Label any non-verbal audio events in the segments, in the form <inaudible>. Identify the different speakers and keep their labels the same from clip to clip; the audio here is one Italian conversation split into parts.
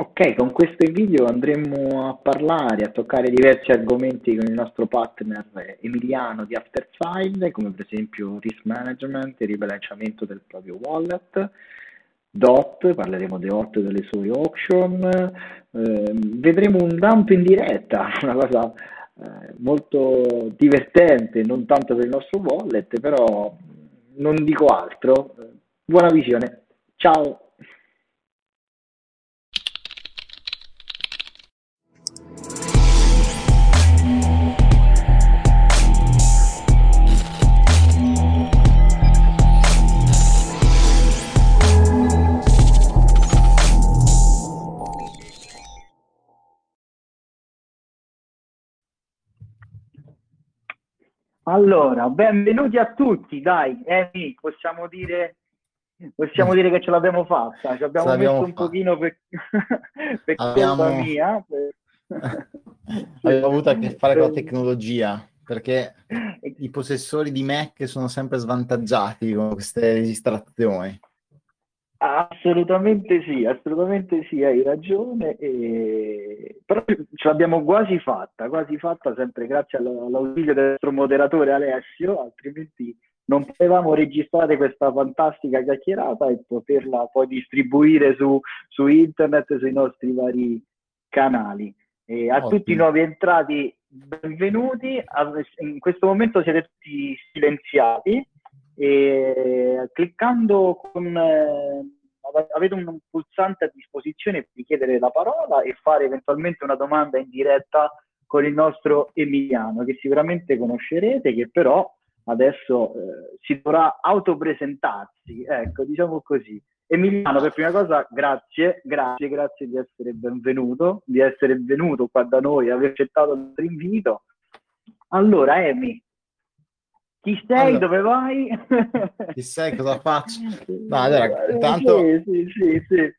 Speaker 1: Ok, con questo video andremo a parlare, a toccare diversi argomenti con il nostro partner Emiliano di Afterfile, come per esempio risk management, il ribilanciamento del proprio wallet, DOT, parleremo di DOT e delle sue auction, eh, vedremo un dump in diretta, <laughs> una cosa eh, molto divertente, non tanto per il nostro wallet, però non dico altro. Buona visione, ciao! Allora, benvenuti a tutti, dai, Emi, possiamo dire, possiamo dire che ce l'abbiamo fatta, ci abbiamo messo un fatta. pochino per, <laughs> per
Speaker 2: abbiamo... colpa mia. Per... <laughs> abbiamo avuto a che fare con la <laughs> tecnologia, perché i possessori di Mac sono sempre svantaggiati con queste registrazioni.
Speaker 1: Assolutamente sì, assolutamente sì, hai ragione, e... però ce l'abbiamo quasi fatta, quasi fatta sempre grazie all'ausilio del nostro moderatore Alessio, altrimenti non potevamo registrare questa fantastica chiacchierata e poterla poi distribuire su, su internet, sui nostri vari canali. E a Ottimo. tutti i nuovi entrati, benvenuti, in questo momento siete tutti silenziati e cliccando con eh, avete un pulsante a disposizione per chiedere la parola e fare eventualmente una domanda in diretta con il nostro Emiliano che sicuramente conoscerete che però adesso eh, si dovrà autopresentarsi. Ecco diciamo così. Emiliano per prima cosa grazie grazie grazie di essere benvenuto di essere venuto qua da noi aver accettato il nostro invito. Allora Emi chi sei? Allora, dove vai? <laughs>
Speaker 2: chi sei? Cosa faccio? No, allora, intanto... Sì, sì, sì, sì.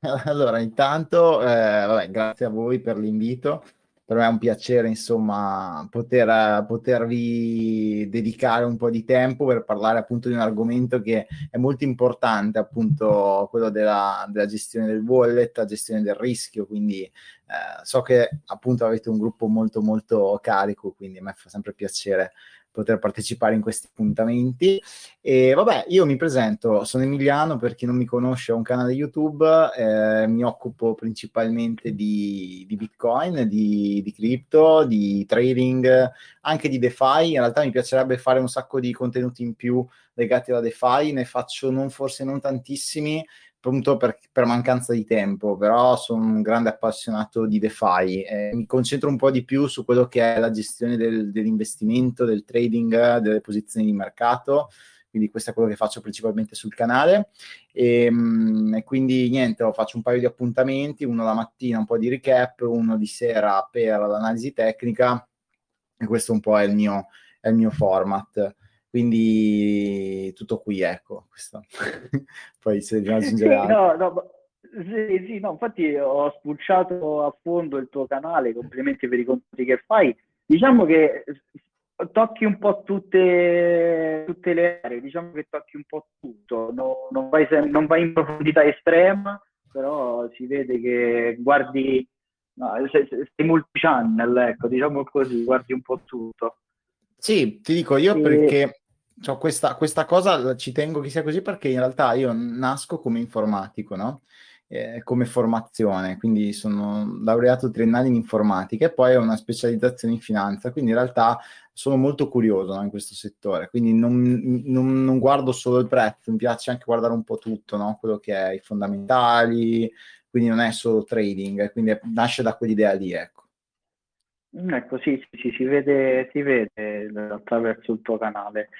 Speaker 2: <laughs> Allora, intanto, eh, vabbè, grazie a voi per l'invito. Per me è un piacere, insomma, poter, potervi dedicare un po' di tempo per parlare appunto di un argomento che è molto importante, appunto quello della, della gestione del wallet, la gestione del rischio. Quindi eh, so che appunto avete un gruppo molto, molto carico, quindi a me fa sempre piacere poter partecipare in questi appuntamenti. E vabbè, io mi presento, sono Emiliano, per chi non mi conosce ho un canale YouTube, eh, mi occupo principalmente di, di Bitcoin, di, di crypto, di trading, anche di DeFi. In realtà mi piacerebbe fare un sacco di contenuti in più legati alla DeFi, ne faccio non, forse non tantissimi, appunto per, per, mancanza di tempo, però sono un grande appassionato di DeFi. Eh, mi concentro un po' di più su quello che è la gestione del, dell'investimento, del trading, delle posizioni di mercato. Quindi questo è quello che faccio principalmente sul canale. Ehm, e quindi niente, faccio un paio di appuntamenti, uno la mattina un po' di recap, uno di sera per l'analisi tecnica e questo un po' è il mio, è il mio format. Quindi tutto qui, ecco. Questo. <laughs> Poi se dobbiamo aggiungere
Speaker 1: sì, no, no, sì, sì, no, infatti ho spulciato a fondo il tuo canale, complimenti per i contenuti che fai. Diciamo che tocchi un po' tutte, tutte le aree, diciamo che tocchi un po' tutto, no, non, vai non, vai in profondità estrema, però si vede che guardi, no, sei, sei multi-channel, ecco, diciamo così, guardi un po' tutto.
Speaker 2: Sì, ti dico io e... perché cioè, questa, questa, cosa ci tengo che sia così perché in realtà io nasco come informatico, no? Eh, come formazione, quindi sono laureato triennale in informatica e poi ho una specializzazione in finanza, quindi in realtà sono molto curioso no, in questo settore, quindi non, non, non, guardo solo il prezzo, mi piace anche guardare un po' tutto, no? quello che è i fondamentali, quindi non è solo trading, quindi nasce da quell'idea lì, ecco.
Speaker 1: Ecco, sì, sì, sì, si vede, si vede attraverso il tuo canale.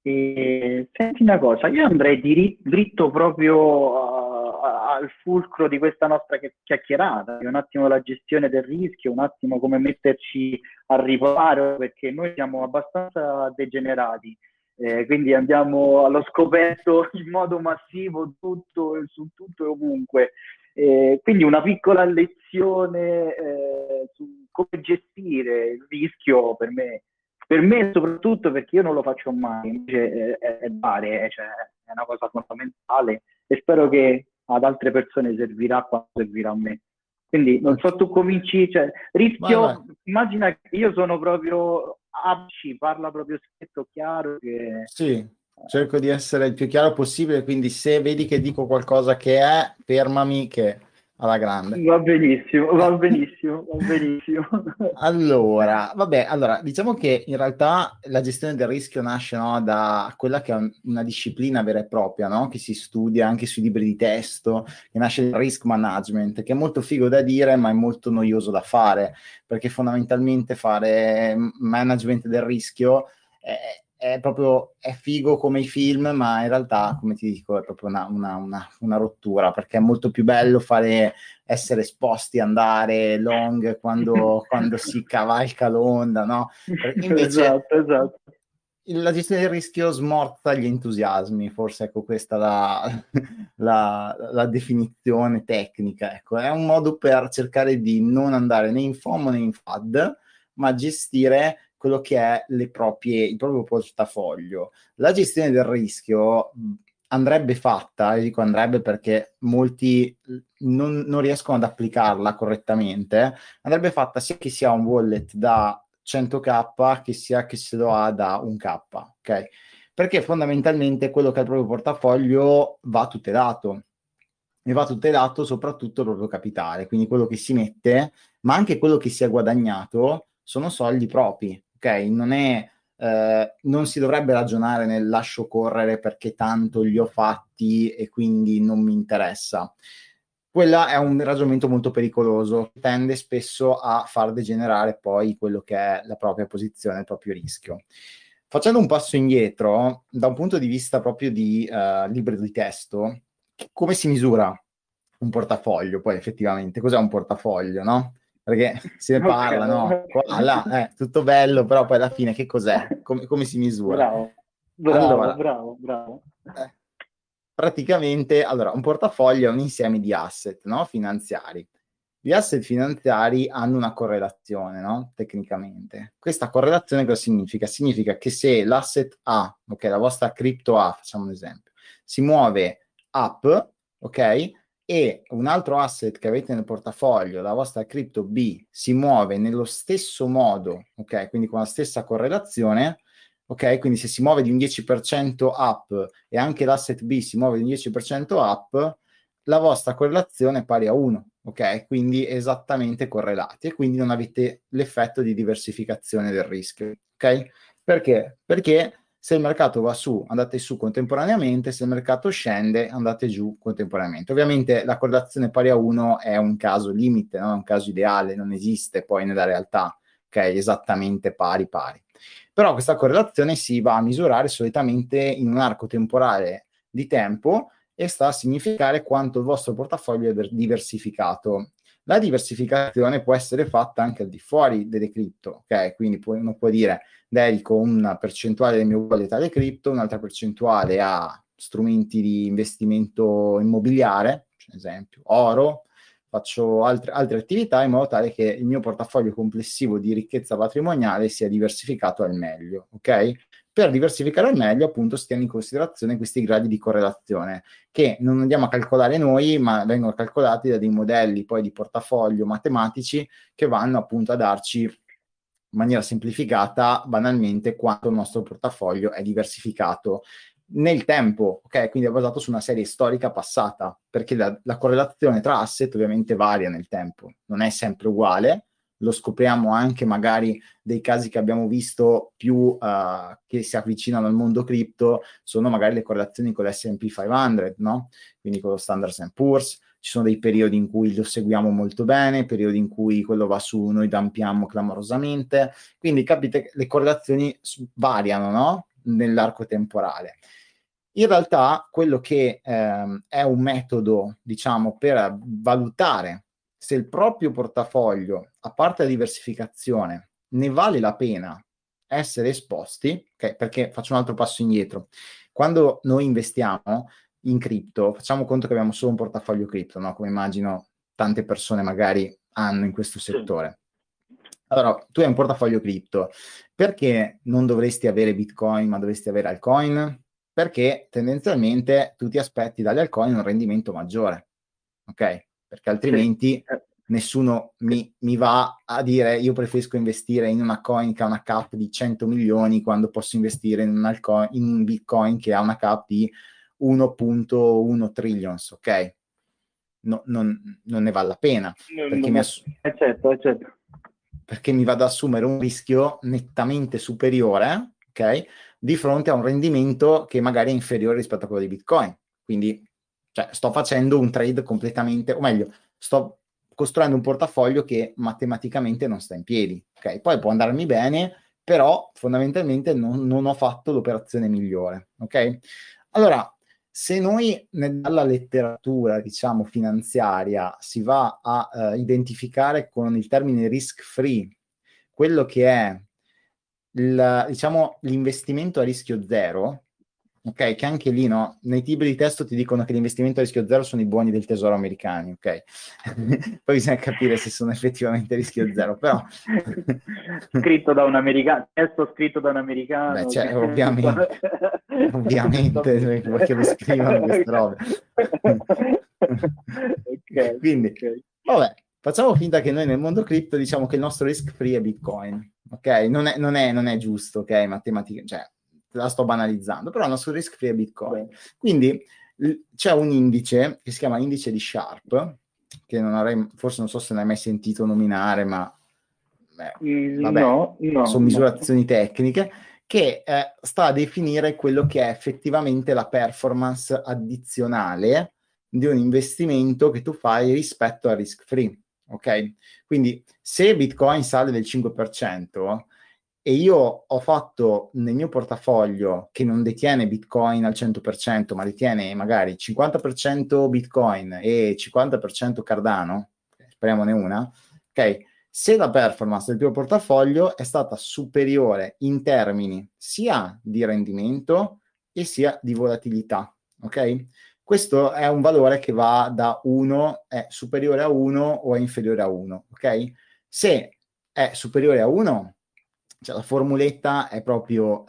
Speaker 1: E, senti una cosa, io andrei diri- dritto proprio uh, al fulcro di questa nostra chiacchierata, un attimo la gestione del rischio, un attimo come metterci a riparo, perché noi siamo abbastanza degenerati. Eh, quindi andiamo allo scoperto in modo massivo tutto, su tutto e ovunque. Eh, quindi una piccola lezione eh, su come gestire il rischio per me, per me soprattutto perché io non lo faccio mai, invece è, è dare, cioè, è una cosa fondamentale e spero che ad altre persone servirà quando servirà a me. Quindi non so, tu cominci, cioè, rischio, vai, vai. immagina che io sono proprio ABC, parla proprio scritto chiaro che...
Speaker 2: Sì, cerco di essere il più chiaro possibile, quindi se vedi che dico qualcosa che è, fermami che alla grande.
Speaker 1: Va benissimo, va benissimo, va benissimo. <laughs>
Speaker 2: allora, vabbè, allora, diciamo che in realtà la gestione del rischio nasce no, da quella che è una disciplina vera e propria, no? che si studia anche sui libri di testo, che nasce dal risk management, che è molto figo da dire, ma è molto noioso da fare, perché fondamentalmente fare management del rischio è, è proprio è figo come i film, ma in realtà, come ti dico, è proprio una, una, una, una rottura perché è molto più bello fare essere esposti, andare long quando, <laughs> quando si cavalca l'onda, no?
Speaker 1: Invece, esatto, esatto.
Speaker 2: La gestione del rischio smorza gli entusiasmi, forse ecco questa la, la, la definizione tecnica. Ecco. È un modo per cercare di non andare né in FOMO né in FAD, ma gestire quello che è proprie, il proprio portafoglio. La gestione del rischio andrebbe fatta, e dico andrebbe perché molti non, non, riescono ad applicarla correttamente, andrebbe fatta sia che sia un wallet da 100k che sia che se lo ha da 1k, ok? Perché fondamentalmente quello che è il proprio portafoglio va tutelato e va tutelato soprattutto il proprio capitale, quindi quello che si mette, ma anche quello che si è guadagnato sono soldi propri, ok? Non è eh, non si dovrebbe ragionare nel lascio correre perché tanto li ho fatti e quindi non mi interessa. Quello è un ragionamento molto pericoloso, tende spesso a far degenerare poi quello che è la propria posizione, il proprio rischio. Facendo un passo indietro, da un punto di vista proprio di uh, libro di testo, come si misura un portafoglio? Poi effettivamente, cos'è un portafoglio, no? Perché se ne <laughs> parla, no? Qua, là, eh, tutto bello, però poi alla fine che cos'è? Come, come si misura?
Speaker 1: Bravo, bravo, allora, bravo, bravo.
Speaker 2: Eh, praticamente, allora, un portafoglio è un insieme di asset no? finanziari. Gli asset finanziari hanno una correlazione, no? Tecnicamente. Questa correlazione cosa significa? Significa che se l'asset A, ok, la vostra cripto A, facciamo un esempio, si muove up, ok? E un altro asset che avete nel portafoglio, la vostra cripto B, si muove nello stesso modo, ok? Quindi con la stessa correlazione, ok? Quindi se si muove di un 10% up e anche l'asset B si muove di un 10% up, la vostra correlazione è pari a 1, ok? Quindi esattamente correlati e quindi non avete l'effetto di diversificazione del rischio, ok? Perché? Perché se il mercato va su, andate su contemporaneamente, se il mercato scende, andate giù contemporaneamente. Ovviamente la correlazione pari a 1 è un caso limite, no? è un caso ideale, non esiste poi nella realtà, ok? Esattamente pari pari. Però questa correlazione si va a misurare solitamente in un arco temporale di tempo e sta a significare quanto il vostro portafoglio è diversificato. La diversificazione può essere fatta anche al di fuori delle cripto, ok? Quindi uno può dire dedico una percentuale del mio wallet alle cripto, un'altra percentuale a strumenti di investimento immobiliare, ad esempio oro, faccio altre, altre, attività in modo tale che il mio portafoglio complessivo di ricchezza patrimoniale sia diversificato al meglio, ok? Per diversificare al meglio, appunto, si tiene in considerazione questi gradi di correlazione che non andiamo a calcolare noi, ma vengono calcolati da dei modelli poi di portafoglio matematici che vanno appunto a darci in maniera semplificata, banalmente, quanto il nostro portafoglio è diversificato nel tempo, ok? Quindi è basato su una serie storica passata, perché la, la, correlazione tra asset ovviamente varia nel tempo, non è sempre uguale, lo scopriamo anche magari dei casi che abbiamo visto più uh, che si avvicinano al mondo cripto, sono magari le correlazioni con l'S&P 500, no? Quindi con lo Standard Poor's, ci sono dei periodi in cui lo seguiamo molto bene, periodi in cui quello va su, noi dampiamo clamorosamente, quindi capite le correlazioni variano no? nell'arco temporale. In realtà quello che ehm, è un metodo, diciamo, per valutare se il proprio portafoglio, a parte la diversificazione, ne vale la pena essere esposti, okay? perché faccio un altro passo indietro. Quando noi investiamo, in cripto, facciamo conto che abbiamo solo un portafoglio cripto, no? come immagino tante persone magari hanno in questo settore. Allora, tu hai un portafoglio cripto, perché non dovresti avere Bitcoin ma dovresti avere altcoin? perché tendenzialmente tu ti aspetti dagli altcoin un rendimento maggiore, ok? Perché altrimenti sì. nessuno mi, mi, va a dire io preferisco investire in una coin che ha una cap di 100 milioni quando posso investire in un, altcoin, in un bitcoin che ha una cap di 1.1 trillions, ok? No, non, non, ne vale la pena. Perché, mi ass-
Speaker 1: eh certo, eh
Speaker 2: perché mi vado ad assumere un rischio nettamente superiore, ok? Di fronte a un rendimento che magari è inferiore rispetto a quello di Bitcoin. Quindi cioè, sto facendo un trade completamente, o meglio, sto costruendo un portafoglio che matematicamente non sta in piedi. Ok, poi può andarmi bene, però fondamentalmente non, non ho fatto l'operazione migliore. Ok, allora se noi dalla letteratura, diciamo, finanziaria si va a uh, identificare con il termine risk free quello che è il, diciamo, l'investimento a rischio zero, ok? Che anche lì, no? Nei libri di testo ti dicono che l'investimento a rischio zero sono i buoni del tesoro americani, ok? <laughs> Poi bisogna capire se sono effettivamente a rischio zero, però... <laughs>
Speaker 1: scritto da un americano, testo scritto da un americano.
Speaker 2: Beh, cioè, <laughs> che... ovviamente, ovviamente, perché lo scrivono queste robe. okay, Quindi, okay. vabbè, facciamo finta che noi nel mondo cripto diciamo che il nostro risk free è Bitcoin, ok? Non è, non è, non è giusto, ok? Matematica, cioè la sto banalizzando, però il nostro risk free Bitcoin. Quindi l- c'è un indice che si chiama indice di Sharp, che non avrei, forse non so se ne hai mai sentito nominare, ma beh,
Speaker 1: mm, vabbè, no, no,
Speaker 2: sono misurazioni no. tecniche, che eh, sta a definire quello che è effettivamente la performance addizionale di un investimento che tu fai rispetto al risk free. Ok? Quindi se Bitcoin sale del 5%, e io ho fatto nel mio portafoglio che non detiene Bitcoin al 100%, ma detiene magari 50% Bitcoin e 50% Cardano, speriamone una, ok? Se la performance del tuo portafoglio è stata superiore in termini sia di rendimento e sia di volatilità, ok? Questo è un valore che va da 1, è superiore a 1 o è inferiore a 1, ok? Se è superiore a 1, cioè, la formuletta è proprio, uh,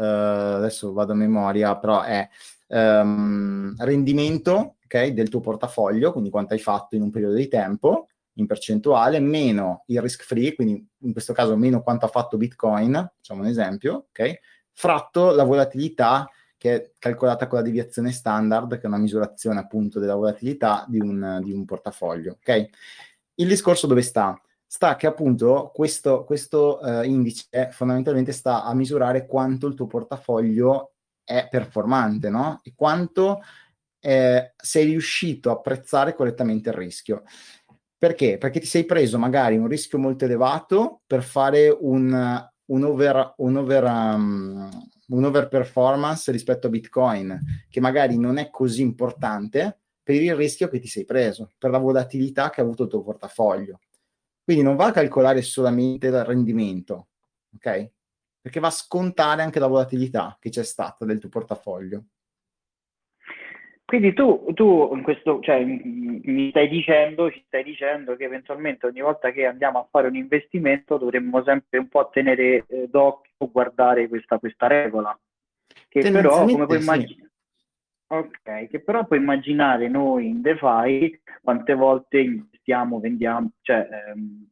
Speaker 2: adesso vado a memoria, però è um, rendimento okay, del tuo portafoglio, quindi quanto hai fatto in un periodo di tempo, in percentuale, meno il risk free, quindi in questo caso meno quanto ha fatto Bitcoin, facciamo un esempio, ok? Fratto la volatilità che è calcolata con la deviazione standard, che è una misurazione appunto della volatilità di un, di un portafoglio, ok? Il discorso dove sta? Sta che appunto questo, questo uh, indice fondamentalmente sta a misurare quanto il tuo portafoglio è performante, no? E quanto eh, sei riuscito a apprezzare correttamente il rischio. Perché? Perché ti sei preso magari un rischio molto elevato per fare un, un over, un over, um, un over performance rispetto a Bitcoin, che magari non è così importante per il rischio che ti sei preso, per la volatilità che ha avuto il tuo portafoglio. Quindi non va a calcolare solamente il rendimento, ok? Perché va a scontare anche la volatilità che c'è stata del tuo portafoglio.
Speaker 1: Quindi tu, tu in questo, cioè, mi stai dicendo, ci stai dicendo che eventualmente ogni volta che andiamo a fare un investimento dovremmo sempre un po' tenere eh, d'occhio, guardare questa, questa regola. Che però, come puoi immaginare, ok, che però puoi immaginare noi in DeFi quante volte investiamo, vendiamo, cioè ehm,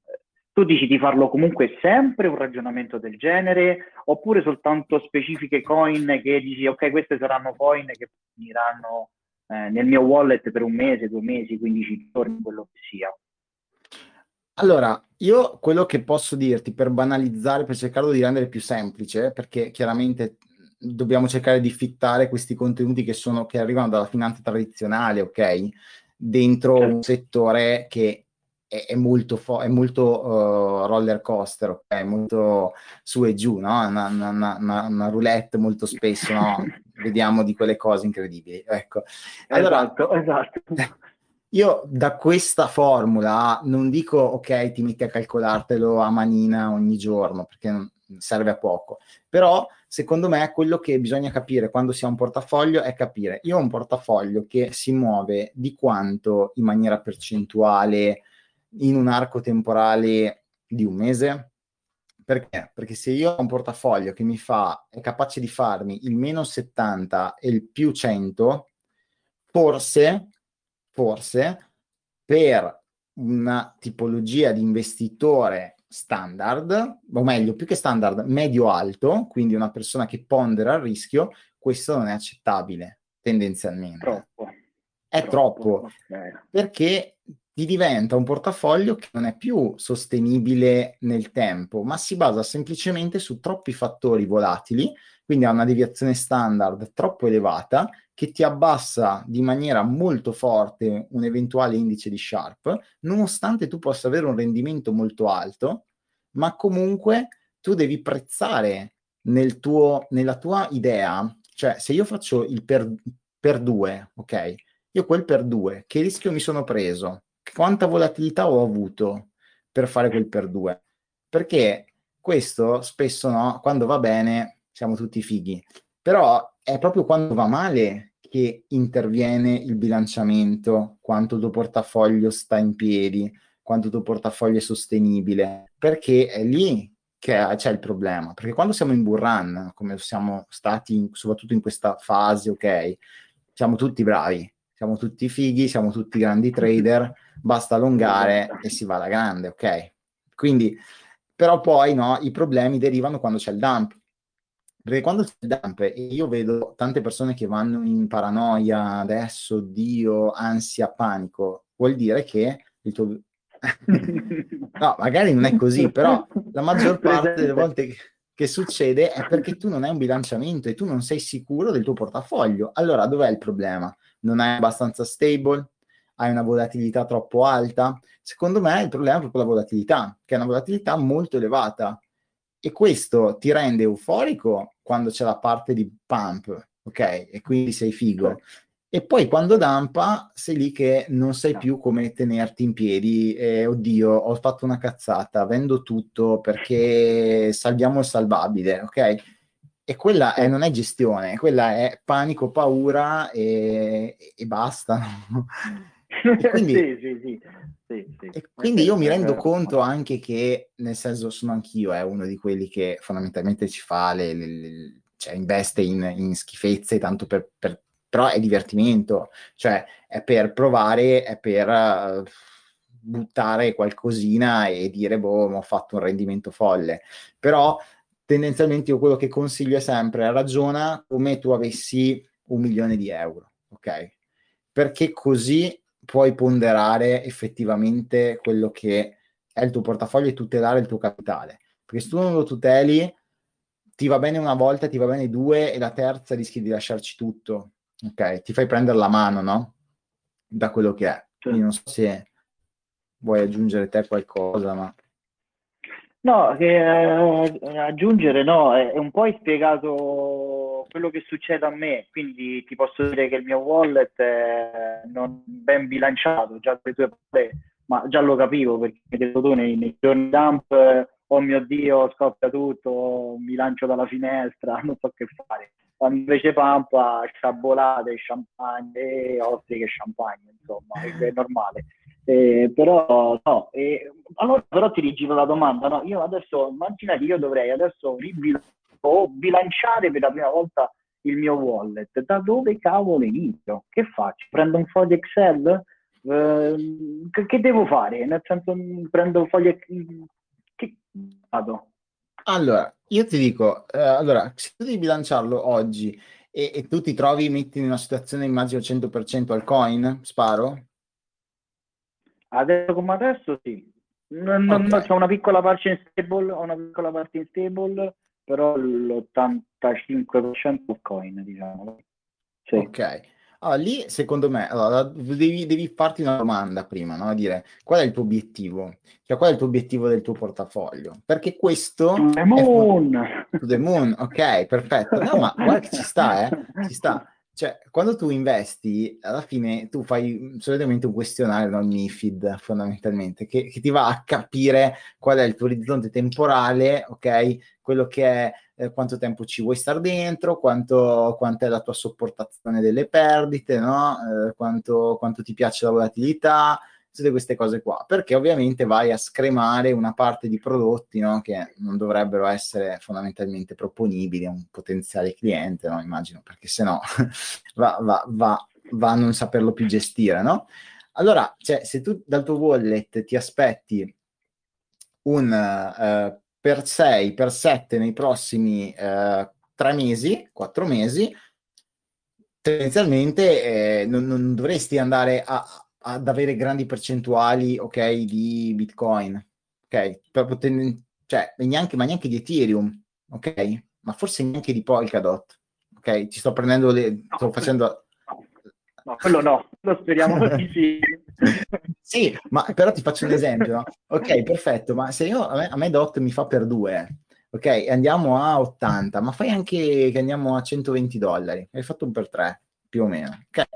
Speaker 1: tu dici di farlo comunque sempre un ragionamento del genere oppure soltanto specifiche coin che dici ok queste saranno coin che finiranno eh, nel mio wallet per un mese, due mesi, 15 giorni, quello che sia.
Speaker 2: Allora, io quello che posso dirti per banalizzare, per cercare di rendere più semplice, perché chiaramente dobbiamo cercare di fittare questi contenuti che, sono, che arrivano dalla finanza tradizionale, ok? Dentro certo. un settore che è, è molto, fo- è molto uh, roller coaster, okay? molto su e giù, no? una, una, una, una roulette molto spesso, no? <laughs> vediamo di quelle cose incredibili. Ecco.
Speaker 1: Allora, esatto, esatto. <laughs>
Speaker 2: Io da questa formula non dico ok, ti metti a calcolartelo a manina ogni giorno, perché serve a poco, però secondo me quello che bisogna capire quando si ha un portafoglio è capire, io ho un portafoglio che si muove di quanto in maniera percentuale in un arco temporale di un mese, Perché? Perché se io ho un portafoglio che mi fa, è capace di farmi il meno 70 e il più 100, forse, forse, per una tipologia di investitore standard, o meglio, più che standard, medio-alto, quindi una persona che pondera il rischio, questo non è accettabile tendenzialmente.
Speaker 1: Troppo.
Speaker 2: È troppo, troppo okay. perché diventa un portafoglio che non è più sostenibile nel tempo, ma si basa semplicemente su troppi fattori volatili, quindi ha una deviazione standard troppo elevata che ti abbassa di maniera molto forte un eventuale indice di Sharp, nonostante tu possa avere un rendimento molto alto, ma comunque tu devi prezzare nel tuo, nella tua idea, cioè se io faccio il per, per due, ok? Io quel per due, che rischio mi sono preso? Quanta volatilità ho avuto per fare quel per due. Perché questo spesso, no, quando va bene, siamo tutti fighi. Però è proprio quando va male che interviene il bilanciamento, quanto il tuo portafoglio sta in piedi, quanto il tuo portafoglio è sostenibile, perché è lì che c'è il problema. Perché quando siamo in bull run, come siamo stati in, soprattutto in questa fase, ok, siamo tutti bravi, siamo tutti fighi, siamo tutti grandi trader, basta allungare e si va alla grande, ok? Quindi, però poi no, i problemi derivano quando c'è il dump. Perché quando c'è il dump, e io vedo tante persone che vanno in paranoia adesso, Dio, ansia, panico, vuol dire che il tuo... <laughs> no, magari non è così, però la maggior parte delle volte che, che succede è perché tu non hai un bilanciamento e tu non sei sicuro del tuo portafoglio. Allora, dov'è il problema? Non hai abbastanza stable? hai una volatilità troppo alta. Secondo me il problema è proprio la volatilità, che è una volatilità molto elevata. E questo ti rende euforico quando c'è la parte di pump, ok? E quindi sei figo. E poi quando dampa sei lì che non sai più come tenerti in piedi. E, oddio, ho fatto una cazzata, vendo tutto perché salviamo il salvabile, ok? E quella è, non è gestione, quella è panico, paura e, e basta. <laughs> E quindi, sì, sì, sì. Sì, sì. Quindi io mi rendo conto anche che, nel senso, sono anch'io eh, uno di quelli che fondamentalmente ci fa le, le, le cioè investe in, in, schifezze tanto per, per, però è divertimento, cioè è per provare, è per uh, buttare qualcosina e dire boh, ho fatto un rendimento folle. Però tendenzialmente io quello che consiglio è sempre ragiona come tu avessi un milione di euro, ok? Perché così puoi ponderare effettivamente quello che è il tuo portafoglio e tutelare il tuo capitale. Perché se tu non lo tuteli, ti va bene una volta, ti va bene due e la terza rischi di lasciarci tutto. Ok, ti fai prendere la mano, no? Da quello che è. Quindi non so se vuoi aggiungere te qualcosa, ma...
Speaker 1: No, che, eh, aggiungere no, è un po' spiegato quello che succede a me, quindi ti posso dire che il mio wallet è non ben bilanciato, già le tue parole, ma già lo capivo perché mi detto tu nei, nei giorni dump, oh mio Dio, scoppia tutto, mi lancio dalla finestra, <laughs> non so che fare. Quando invece pampa, sciabolate, champagne e ostriche champagne, insomma, è normale. Eh, però no, eh, allora però ti rigiro la domanda, no? Io adesso immagina che io dovrei adesso bilanciare per la prima volta il mio wallet. Da dove cavolo inizio? Che faccio? Prendo un foglio Excel? Eh, che, che, devo fare? Nel senso, prendo un foglio che vado?
Speaker 2: Allora, io ti dico, eh, allora, se tu devi bilanciarlo oggi e, e tu ti trovi, metti in una situazione, immagino 100% al coin, sparo?
Speaker 1: Adesso come adesso sì. Non, okay. non, c'è una piccola parte in stable, una piccola parte in stable, però l'85% Bitcoin, diciamo.
Speaker 2: Sì. Ok. Allora, lì secondo me allora, devi, devi, farti una domanda prima, no? dire qual è il tuo obiettivo, cioè qual è il tuo obiettivo del tuo portafoglio, perché questo
Speaker 1: to the moon,
Speaker 2: è... to the moon, ok, perfetto, no ma guarda che ci sta, eh, ci sta, cioè, quando tu investi, alla fine tu fai solitamente un questionario, non MIFID fondamentalmente, che, che, ti va a capire qual è il tuo orizzonte temporale, ok? Quello che è eh, quanto tempo ci vuoi stare dentro, quanto, quanto è la tua sopportazione delle perdite, no? Eh, quanto, quanto ti piace la volatilità, tutte queste cose qua, perché ovviamente vai a scremare una parte di prodotti no? che non dovrebbero essere fondamentalmente proponibili a un potenziale cliente, no? immagino, perché se no <laughs> va, va, va, va, a non saperlo più gestire, no? Allora, cioè, se tu dal tuo wallet ti aspetti un uh, per 6, per 7 nei prossimi uh, 3 mesi, 4 mesi, tendenzialmente eh, non, non, dovresti andare a, ad avere grandi percentuali, ok, di Bitcoin, ok? Poten- cioè, neanche, ma neanche di Ethereum, ok? Ma forse neanche di Polkadot, ok? Ci sto prendendo le... sto facendo...
Speaker 1: No, quello no, lo speriamo di sì. <laughs>
Speaker 2: sì, ma però ti faccio un esempio. No? Ok, perfetto, ma se io, a me, a me DOT mi fa per due, ok, andiamo a 80, ma fai anche che andiamo a 120 dollari, hai fatto un per tre, più o meno, ok?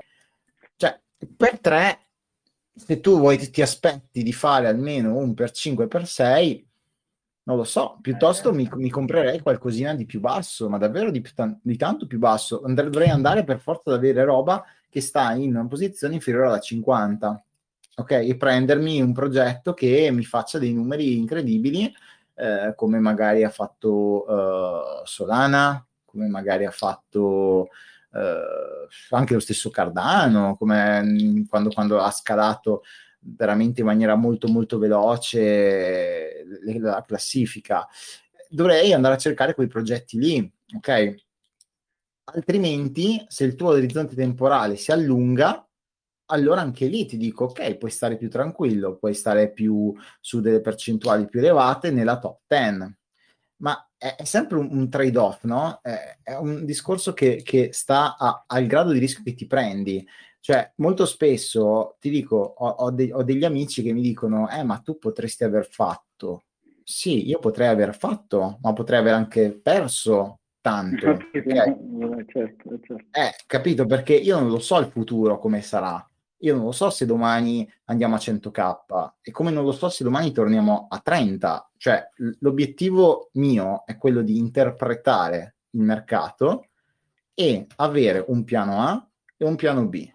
Speaker 2: Cioè, per tre se tu vuoi, ti aspetti di fare almeno un per 5 per 6 non lo so, piuttosto mi, mi, comprerei qualcosina di più basso, ma davvero di, di tanto più basso. Dovrei andare per forza ad avere roba che sta in una posizione inferiore alla 50, ok? E prendermi un progetto che mi faccia dei numeri incredibili, eh, come magari ha fatto uh, Solana, come magari ha fatto eh, anche lo stesso Cardano, come mm, quando, quando ha scalato veramente in maniera molto molto veloce la classifica. Dovrei andare a cercare quei progetti lì, ok? Altrimenti, se il tuo orizzonte temporale si allunga, allora anche lì ti dico, ok, puoi stare più tranquillo, puoi stare più su delle percentuali più elevate nella top 10 ma è, è sempre un, un, trade-off, no? È, è un discorso che, che sta a, al grado di rischio che ti prendi. Cioè, molto spesso ti dico, ho, ho, de- ho, degli amici che mi dicono, eh, ma tu potresti aver fatto. Sì, io potrei aver fatto, ma potrei aver anche perso tanto. <laughs> Okay? Certo, certo. Eh, capito? Perché io non lo so il futuro come sarà io non lo so se domani andiamo a 100k e come non lo so se domani torniamo a 30. Cioè, l'obiettivo mio è quello di interpretare il mercato e avere un piano A e un piano B.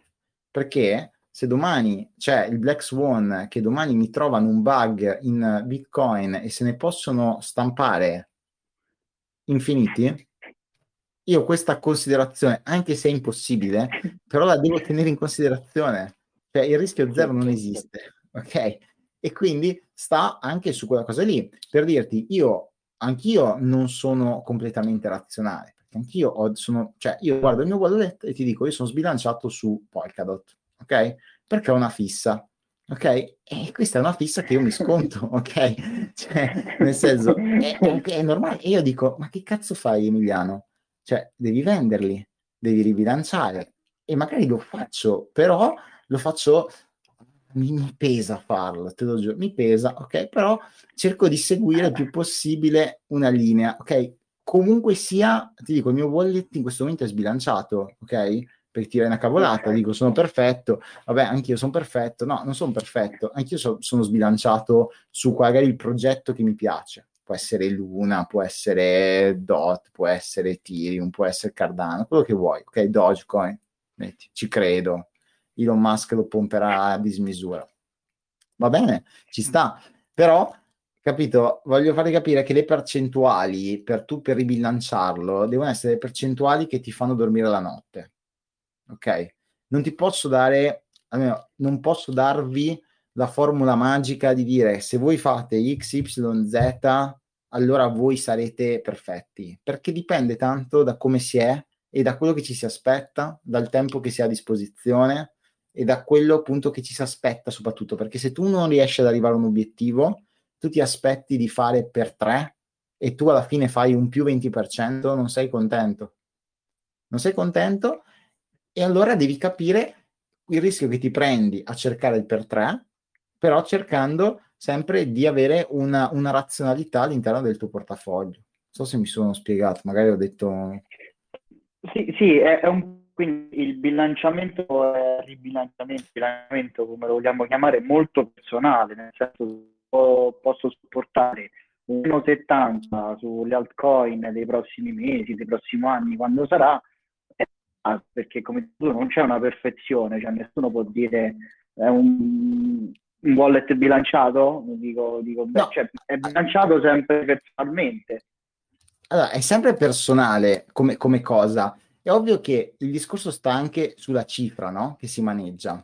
Speaker 2: Perché se domani c'è il Black Swan che domani mi trovano un bug in Bitcoin e se ne possono stampare infiniti, io questa considerazione, anche se è impossibile, però la devo tenere in considerazione. Cioè il rischio zero non esiste, ok? E quindi sta anche su quella cosa lì. Per dirti, io, anch'io non sono completamente razionale, perché anch'io ho, sono, cioè io guardo il mio wallet e ti dico, io sono sbilanciato su Polkadot, ok? Perché ho una fissa, ok? E questa è una fissa che io mi sconto, <laughs> ok? Cioè, nel senso, è, è, è normale. E io dico, ma che cazzo fai Emiliano? Cioè, devi venderli, devi ribilanciare e magari lo faccio, però lo faccio mi, pesa farlo, te lo giuro, mi pesa, ok? Però cerco di seguire il più possibile una linea, ok? Comunque sia, ti dico, il mio wallet in questo momento è sbilanciato, ok? Perché ti è una cavolata, dico sono perfetto, vabbè, anch'io sono perfetto, no, non sono perfetto, anch'io so, sono sbilanciato su magari il progetto che mi piace, può essere Luna, può essere DOT, può essere Ethereum, può essere Cardano, quello che vuoi, ok? Dogecoin, metti, ci credo. Elon Musk lo pomperà a dismisura. Va bene, ci sta. Però, capito, voglio farvi capire che le percentuali per tu per ribilanciarlo devono essere le percentuali che ti fanno dormire la notte. Ok? Non ti posso dare, almeno, non posso darvi la formula magica di dire se voi fate X, Y, Z, allora voi sarete perfetti, perché dipende tanto da come si è e da quello che ci si aspetta, dal tempo che si ha a disposizione e da quello appunto che ci si aspetta soprattutto, perché se tu non riesci ad arrivare a un obiettivo, tu ti aspetti di fare per tre e tu alla fine fai un più 20%, non sei contento. Non sei contento e allora devi capire il rischio che ti prendi a cercare il per tre però cercando sempre di avere una, una razionalità all'interno del tuo portafoglio. Non so se mi sono spiegato, magari ho detto...
Speaker 1: Sì, sì, è, è un quindi il bilanciamento è il ribilanciamento, bilanciamento, come lo vogliamo chiamare, molto personale, nel senso che posso supportare 1,70 sulle altcoin dei prossimi mesi, dei prossimi anni, quando sarà, perché come tu non c'è una perfezione, cioè nessuno può dire è un, un wallet bilanciato? Dico, dico
Speaker 2: No.
Speaker 1: cioè, è bilanciato sempre personalmente.
Speaker 2: Allora, è sempre personale come, come cosa. È ovvio che il discorso sta anche sulla cifra, no? Che si maneggia.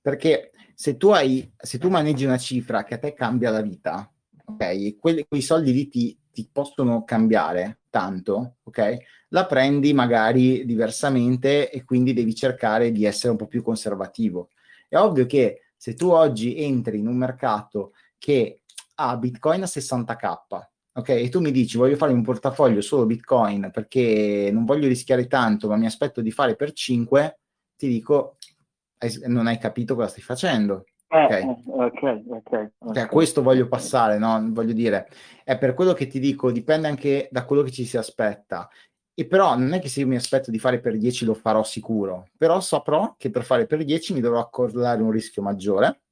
Speaker 2: Perché se tu hai, se tu maneggi una cifra che a te cambia la vita, ok? Quelli, quei soldi lì ti, ti possono cambiare tanto, ok? La prendi magari diversamente e quindi devi cercare di essere un po' più conservativo. È ovvio che se tu oggi entri in un mercato che ha Bitcoin a 60k, ok? E tu mi dici voglio fare un portafoglio solo Bitcoin perché non voglio rischiare tanto, ma mi aspetto di fare per 5, ti dico non hai capito cosa stai facendo.
Speaker 1: Eh,
Speaker 2: Ok.
Speaker 1: eh, ok, ok,
Speaker 2: Cioè,
Speaker 1: ok.
Speaker 2: a questo voglio passare, no? Voglio dire, è per quello che ti dico, dipende anche da quello che ci si aspetta. E però non è che se io mi aspetto di fare per 10 lo farò sicuro, però saprò che per fare per 10 mi dovrò accordare un rischio maggiore.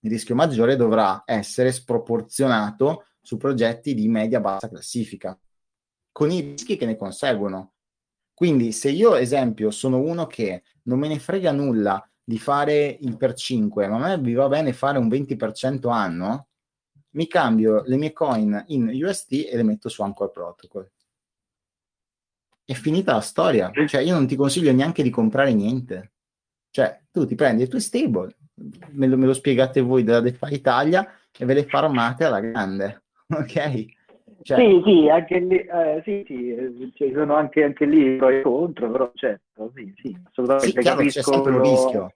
Speaker 2: Il rischio maggiore dovrà essere sproporzionato su progetti di media-bassa classifica, con i rischi che ne conseguono. Quindi se io, esempio, sono uno che non me ne frega nulla di fare il per 5, ma a me mi va bene fare un 20% anno, mi cambio le mie coin in USD e le metto su Anchor Protocol. È finita la storia. Cioè, io non ti consiglio neanche di comprare niente. Cioè, tu ti prendi le tue stable, me lo, me lo spiegate voi della DeFi Italia e ve le farmate alla grande. <laughs> Ok? Cioè,
Speaker 1: Sì, sì, anche lì, eh, sì, sì, ci sono anche, anche lì pro e contro, però certo, sì, sì, assolutamente
Speaker 2: sì, c'è
Speaker 1: capisco
Speaker 2: sempre un
Speaker 1: quello-
Speaker 2: rischio.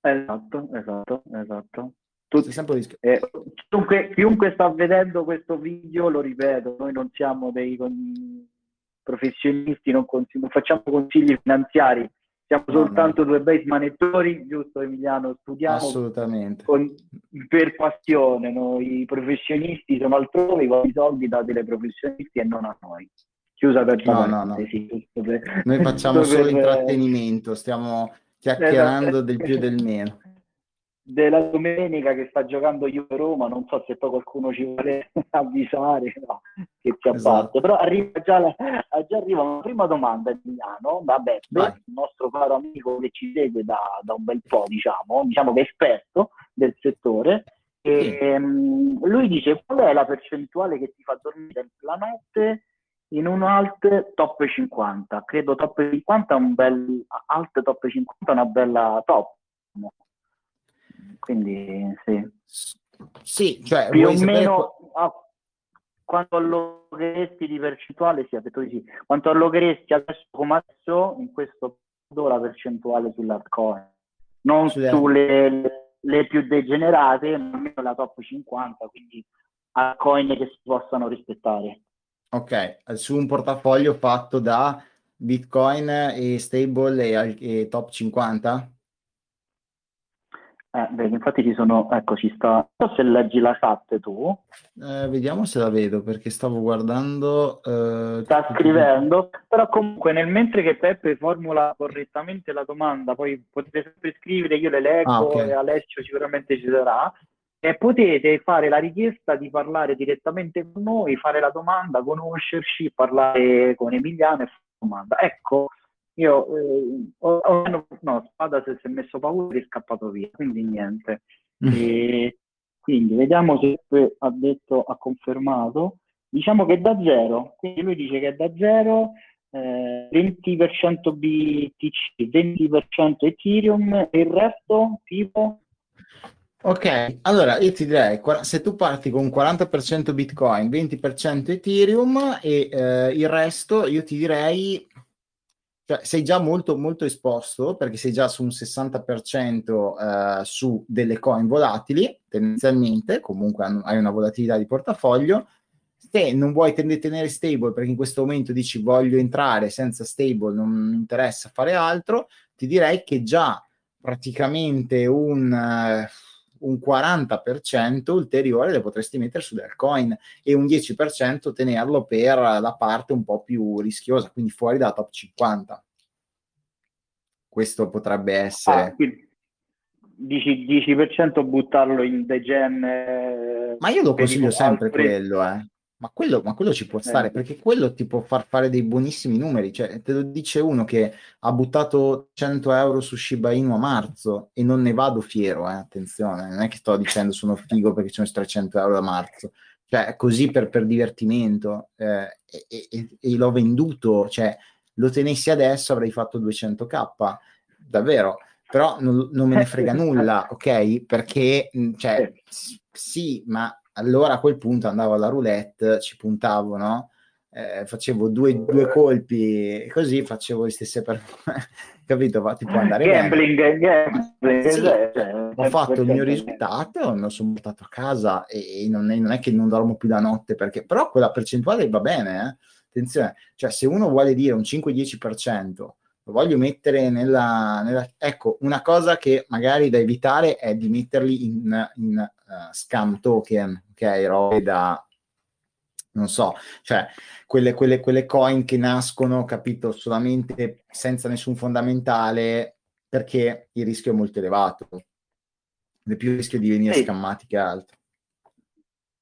Speaker 1: Esatto, esatto, esatto.
Speaker 2: C'è sempre un rischio.
Speaker 1: eh, chiunque, chiunque sta vedendo questo video, lo ripeto, noi non siamo dei con- professionisti, non, consigli- non facciamo consigli finanziari, siamo soltanto due bei smanettori, giusto Emiliano? Studiamo
Speaker 2: Assolutamente.
Speaker 1: con- per passione, noi professionisti sono altrove, i soldi dati dai professionisti e non a noi. Chiusa per
Speaker 2: No, no, no.
Speaker 1: giusto per-
Speaker 2: Noi facciamo solo
Speaker 1: per-
Speaker 2: intrattenimento, stiamo chiacchierando del più e del meno.
Speaker 1: Della domenica che sta giocando Juve Roma, non so se poi qualcuno ci vuole <laughs> avvisare, no, che si
Speaker 2: Esatto.
Speaker 1: abbatte. Però arriva già, la- già arriva una prima domanda da Beppe,
Speaker 2: Vai.
Speaker 1: il nostro caro amico che ci segue da, da un bel po', diciamo, diciamo che è esperto del settore. E,
Speaker 2: Sì.
Speaker 1: ehm, lui dice qual è la percentuale che ti fa dormire la notte in un alt top 50? Credo top 50 è un bel alt top 50 è una bella top. Quindi sì,
Speaker 2: Sì, cioè,
Speaker 1: più o
Speaker 2: sapere
Speaker 1: meno a quanto allogheresti di percentuale? Sì, ha detto di sì. Quanto allogheresti adesso come adesso in questo periodo la percentuale sull'altcoin? Non
Speaker 2: Sulle-
Speaker 1: sulle le, le più degenerate, ma almeno la top 50, quindi altcoin che si possano rispettare.
Speaker 2: Ok, su un portafoglio fatto da Bitcoin e stable e, e top 50?
Speaker 1: Eh, infatti ci sono, ecco, ci sta. Non so se leggi la chat tu,
Speaker 2: Eh, vediamo se la vedo perché stavo guardando. eh,
Speaker 1: sta scrivendo, però comunque nel mentre che Peppe formula correttamente la domanda, poi potete sempre scrivere, io le leggo
Speaker 2: Ah, ok.
Speaker 1: e Alessio sicuramente ci sarà, e potete fare la richiesta di parlare direttamente con noi, fare la domanda, conoscerci, parlare con Emiliano e fare la domanda. Ecco, io eh, ho, ho- no, Spada si è messo paura e è scappato via, quindi niente. E quindi vediamo se ha detto, ha confermato. Diciamo che è da zero, quindi lui dice che è da zero, eh, 20% BTC, 20% Ethereum e il resto tipo
Speaker 2: Ok, allora io ti direi, se tu parti con 40% Bitcoin, 20% Ethereum e eh, il resto, io ti direi, cioè sei già molto, molto esposto perché sei già su un 60% eh, su delle coin volatili, tendenzialmente, comunque hai una volatilità di portafoglio. Se non vuoi ten- tenere stable perché in questo momento dici voglio entrare senza stable, non mi interessa fare altro, ti direi che già praticamente un, eh, un 40% ulteriore le potresti mettere su del coin e un 10% tenerlo per la parte un po' più rischiosa, quindi fuori dalla top 50. Questo potrebbe essere...
Speaker 1: Ah, quindi dici 10% buttarlo in degen. eh,
Speaker 2: Ma io lo consiglio sempre
Speaker 1: altri-
Speaker 2: quello, eh. Ma quello, ma quello ci può stare, eh. perché quello ti può far fare dei buonissimi numeri. Cioè, te lo dice uno che ha buttato 100 euro su Shiba Inu a marzo e non ne vado fiero, eh, attenzione, non è che sto dicendo sono figo perché ci sono 300 euro a marzo. Cioè, così per, per divertimento eh, e, e, e, l'ho venduto, cioè, lo tenessi adesso avrei fatto 200k, davvero però non, non, me ne frega nulla, <laughs> ok? Perché, cioè, sì, ma allora a quel punto andavo alla roulette, ci puntavo, no? Eh, facevo due, due, colpi e così facevo le stesse per <laughs> capito? Va, ti può andare
Speaker 1: gambling. Gambling,
Speaker 2: sì, cioè, ho fatto il mio risultato, me lo sono portato a casa e, e non, è, non, è, che non dormo più la notte perché, però quella percentuale va bene, eh? attenzione, cioè se uno vuole dire un 5-10%, lo voglio mettere nella, nella, Ecco, una cosa che magari da evitare è di metterli in, in uh, scam token, ok? Robe da... non so, cioè quelle, quelle, quelle coin che nascono, capito, solamente senza nessun fondamentale perché il rischio è molto elevato. È più il rischio di venire sì. scammati che altro.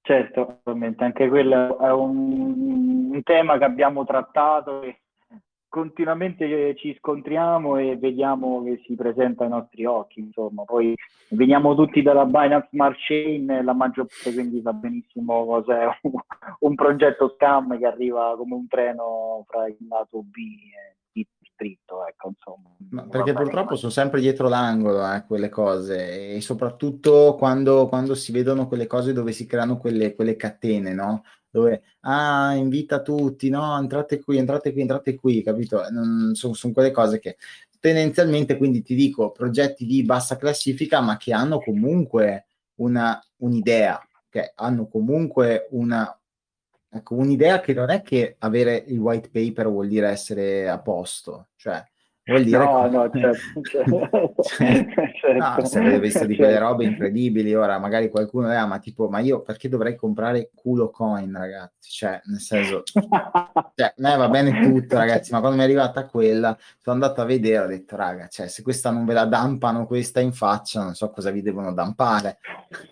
Speaker 1: Certo, ovviamente, anche quello è un, un tema che abbiamo trattato e continuamente ci scontriamo e vediamo che si presenta ai nostri occhi, insomma, poi veniamo tutti dalla Binance Smart Chain, la maggior parte quindi sa benissimo cos'è un, <laughs> un progetto scam che arriva come un treno fra il lato B e il dritto, ecco, insomma.
Speaker 2: Ma perché purtroppo mai. sono sempre dietro l'angolo eh, quelle cose e soprattutto quando, quando, si vedono quelle cose dove si creano quelle, quelle catene, no? Dove ah, invita tutti, no, entrate qui, entrate qui, entrate qui, capito? sono, sono quelle cose che tendenzialmente, quindi ti dico, progetti di bassa classifica, ma che hanno comunque una, un'idea, che hanno comunque una, ecco, un'idea che non è che avere il white paper vuol dire essere a posto, cioè Vuol dire
Speaker 1: no, no, certo, certo.
Speaker 2: certo. no, se avete visto di quelle certo. robe incredibili, ora magari qualcuno dirà, ma tipo, ma io perché dovrei comprare culo coin, ragazzi? Cioè, nel senso, cioè, me va bene tutto, <laughs> ragazzi, ma quando mi è arrivata quella, sono andato a vedere, ho detto, raga, cioè, se questa non ve la dampano questa in faccia, non so cosa vi devono dampare.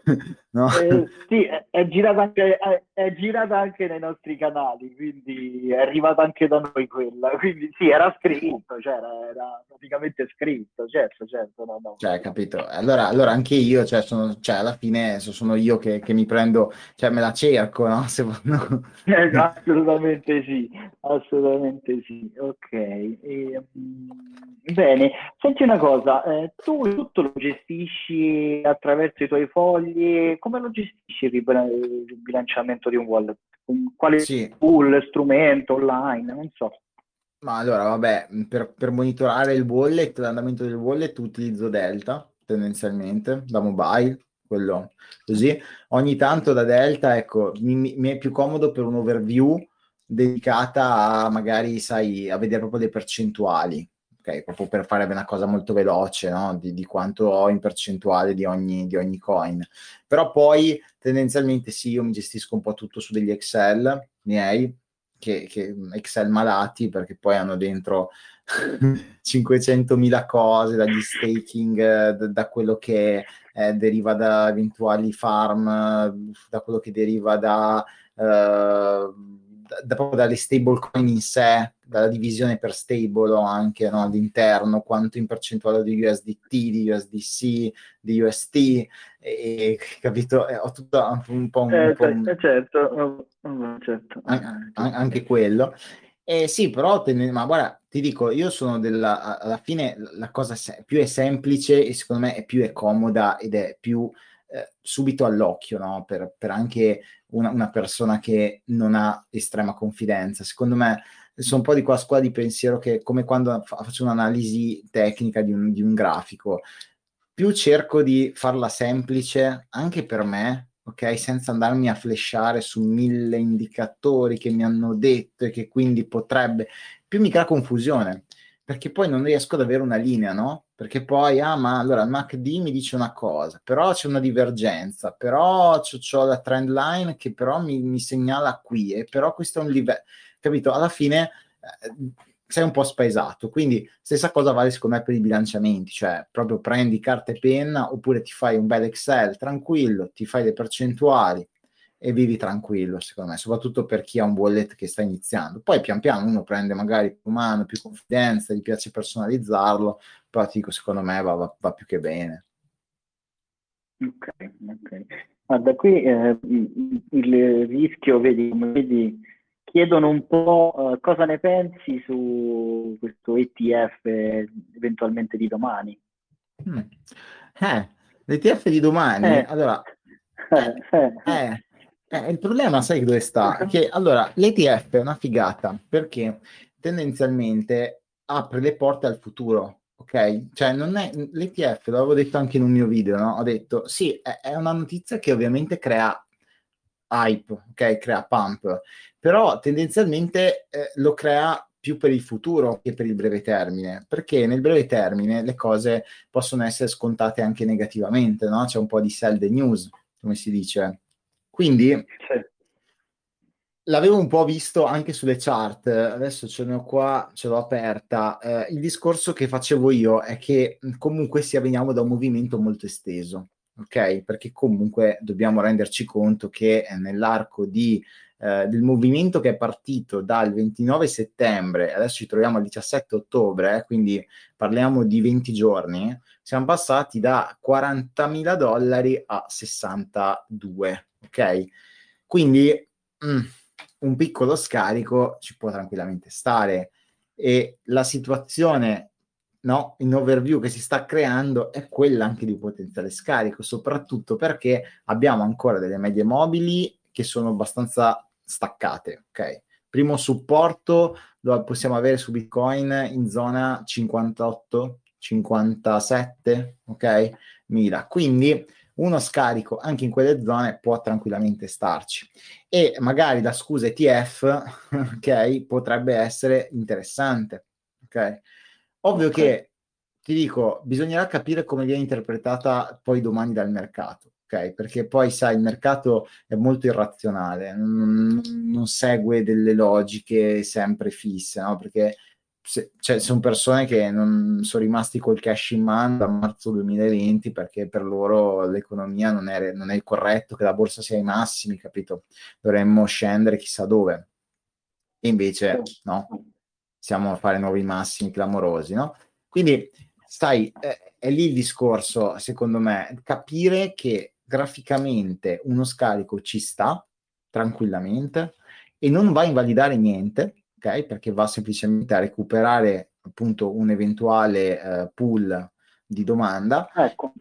Speaker 2: <laughs>
Speaker 1: no? eh, sì, è, è, girata anche, è, è, girata anche nei nostri canali, quindi è arrivata anche da noi quella, quindi sì, era scritto, cioè, era era praticamente scritto, certo, certo. No, no.
Speaker 2: Cioè, capito? Allora, allora anche io, cioè, sono, cioè, alla fine sono io che, che, mi prendo, cioè me la cerco, no? <laughs> Se, no.
Speaker 1: Eh, assolutamente sì, assolutamente sì. Ok. E, um, bene, senti una cosa, eh, tu tutto lo gestisci attraverso i tuoi fogli, come lo gestisci il, il bilanciamento di un wallet? Quale sì. tool, strumento online, non so.
Speaker 2: Ma allora, vabbè, per, per monitorare il wallet, l'andamento del wallet utilizzo Delta tendenzialmente da mobile, quello così. Ogni tanto da Delta, ecco, mi, mi è più comodo per un overview dedicata a magari, sai, a vedere proprio le percentuali, ok? Proprio per fare una cosa molto veloce, no? Di, di quanto ho in percentuale di ogni, di ogni coin. Però poi tendenzialmente sì, io mi gestisco un po' tutto su degli Excel miei, che, che Excel malati perché poi hanno dentro <laughs> 500.000 cose dagli staking, da, da quello che eh, deriva da eventuali farm, da quello che deriva da, uh, da, proprio dalle stablecoin in sé, dalla divisione per stable anche no, all'interno, quanto in percentuale di USDT, di USDC, di UST, e, capito? Eh, ho tutto un po' un...
Speaker 1: Eh,
Speaker 2: po un...
Speaker 1: Eh, certo, oh, oh, certo.
Speaker 2: An- anche quello. Eh, sì, però, te ne, ma guarda, ti dico, io sono della, alla fine la cosa se- più è semplice e secondo me è più è comoda ed è più eh, subito all'occhio, no? Per, per anche una, una, persona che non ha estrema confidenza. Secondo me sono un po' di qua scuola di pensiero che come quando fa, faccio un'analisi tecnica di un, di un grafico, più cerco di farla semplice anche per me, ok? Senza andarmi a flashare su mille indicatori che mi hanno detto e che quindi potrebbe, più mi crea confusione, perché poi non riesco ad avere una linea, no? Perché poi, ah, ma allora il MACD mi dice una cosa, però c'è una divergenza, però ho la trend line che però mi, mi segnala qui, e però questo è un livello, capito? Alla fine... Eh, sei un po' spaesato. Quindi stessa cosa vale secondo me per i bilanciamenti, cioè proprio prendi carta e penna oppure ti fai un bel Excel tranquillo, ti fai le percentuali e vivi tranquillo, secondo me, soprattutto per chi ha un wallet che sta iniziando. Poi pian piano uno prende magari più mano, più confidenza, gli piace personalizzarlo, però ti dico, secondo me va, va, va più che bene.
Speaker 1: Ok, ok. Guarda, qui eh, il rischio, vedi, come vedi, chiedono un po' uh, cosa ne pensi su questo ETF eventualmente di domani.
Speaker 2: Mm. Eh, l'ETF di domani, eh. allora, <laughs> eh, eh, eh, il problema, sai dove sta? Che allora l'ETF è una figata perché tendenzialmente apre le porte al futuro ok? Cioè, non è l'ETF, l'avevo detto anche in un mio video, no? Ho detto sì, è, è una notizia che ovviamente crea hype, ok? Crea pump, però tendenzialmente eh, lo crea più per il futuro che per il breve termine, perché nel breve termine le cose possono essere scontate anche negativamente, no? C'è un po' di sell the news, come si dice. Quindi sì l'avevo un po' visto anche sulle chart, adesso ce ne ho qua, ce l'ho aperta. Eh, il discorso che facevo io è che comunque sia veniamo da un movimento molto esteso, ok? Perché comunque dobbiamo renderci conto che nell'arco di, eh, del movimento che è partito dal 29 settembre, adesso ci troviamo al 17 ottobre, eh, quindi parliamo di 20 giorni, siamo passati da 40.000 dollari a 62, ok? Quindi... Mm, un piccolo scarico ci può tranquillamente stare e la situazione no, in overview che si sta creando è quella anche di potenziale scarico, soprattutto perché abbiamo ancora delle medie mobili che sono abbastanza staccate, ok? Primo supporto lo possiamo avere su Bitcoin in zona 58, 57, ok? Mila. Quindi uno scarico anche in quelle zone può tranquillamente starci. E magari la scusa ETF <laughs> ok potrebbe essere interessante ok? Ovvio okay. che ti dico bisognerà capire come viene interpretata poi domani dal mercato ok? Perché poi sai il mercato è molto irrazionale non, non segue delle logiche sempre fisse no? Perché se, cioè, sono persone che non sono rimasti col cash in mano da marzo 2020 perché per loro l'economia non è, non è corretto, che la borsa sia ai massimi, capito? Dovremmo scendere chissà dove. E invece no, siamo a fare nuovi massimi clamorosi, no? Quindi, stai, eh, è lì il discorso, secondo me, capire che graficamente uno scarico ci sta tranquillamente e non va a invalidare niente, ok? Perché va semplicemente a recuperare appunto un eventuale uh, pool di domanda.
Speaker 1: Ecco.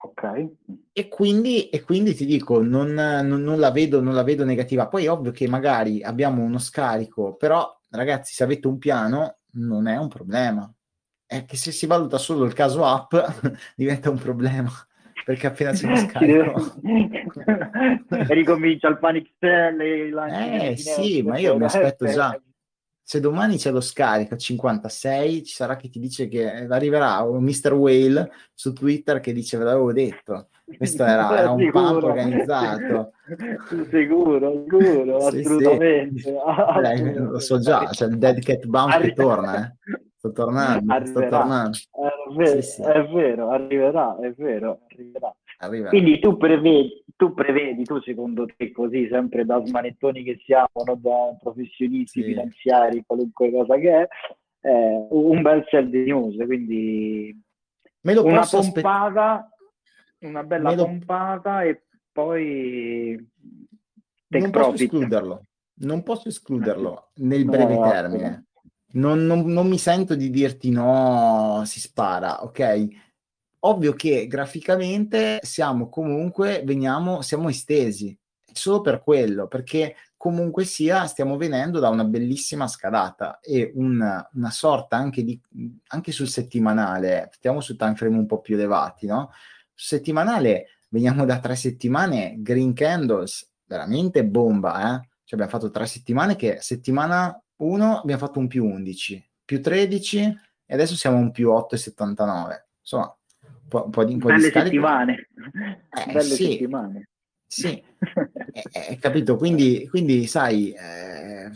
Speaker 1: Ok.
Speaker 2: E quindi, e quindi ti dico, non, non, non, la vedo, non la vedo negativa. Poi è ovvio che magari abbiamo uno scarico, però ragazzi, se avete un piano, non è un problema. È che se si valuta solo il caso app, <laughs> diventa un problema perché appena c'è lo scarico
Speaker 1: ricomincia il panic sell
Speaker 2: eh sì ma io mi aspetto già se domani c'è lo scarico a 56, ci sarà chi ti dice che arriverà un Mr. Whale su Twitter che dice ve l'avevo detto. Questo era, <laughs> era un pump organizzato. <laughs>
Speaker 1: Sicuro, sicuro, sì, assolutamente. Sì. <laughs>
Speaker 2: Dai, lo so già, c'è il Dead Cat Bounce Arri- che torna, eh. Sto tornando, arriverà. sto tornando.
Speaker 1: È vero, sì, è vero, arriverà, è vero, arriverà. arriverà. Quindi tu prevedi, tu prevedi, tu secondo te così, sempre da smanettoni che siamo, non da professionisti sì. finanziari, qualunque cosa che è, eh, un bel sell di news, quindi una pompata, una bella pompata e poi
Speaker 2: non posso escluderlo, non posso escluderlo nel breve no, termine. Non, non, non mi sento di dirti no, si spara, ok? Ovvio che graficamente siamo comunque, veniamo, siamo estesi, solo per quello, perché comunque sia stiamo venendo da una bellissima scalata e una, una sorta anche, di, anche sul settimanale, stiamo su time frame un po' più elevati, no? Settimanale veniamo da tre settimane, green candles, veramente bomba, eh? Cioè abbiamo fatto tre settimane che settimana 1 abbiamo fatto un più 11, più 13 e adesso siamo un più 8,79. Insomma,
Speaker 1: po', un po' di, un po Belle di settimane.
Speaker 2: Eh, Belle sì, settimane. Sì, <laughs> eh, eh, capito? Quindi, quindi sai, eh,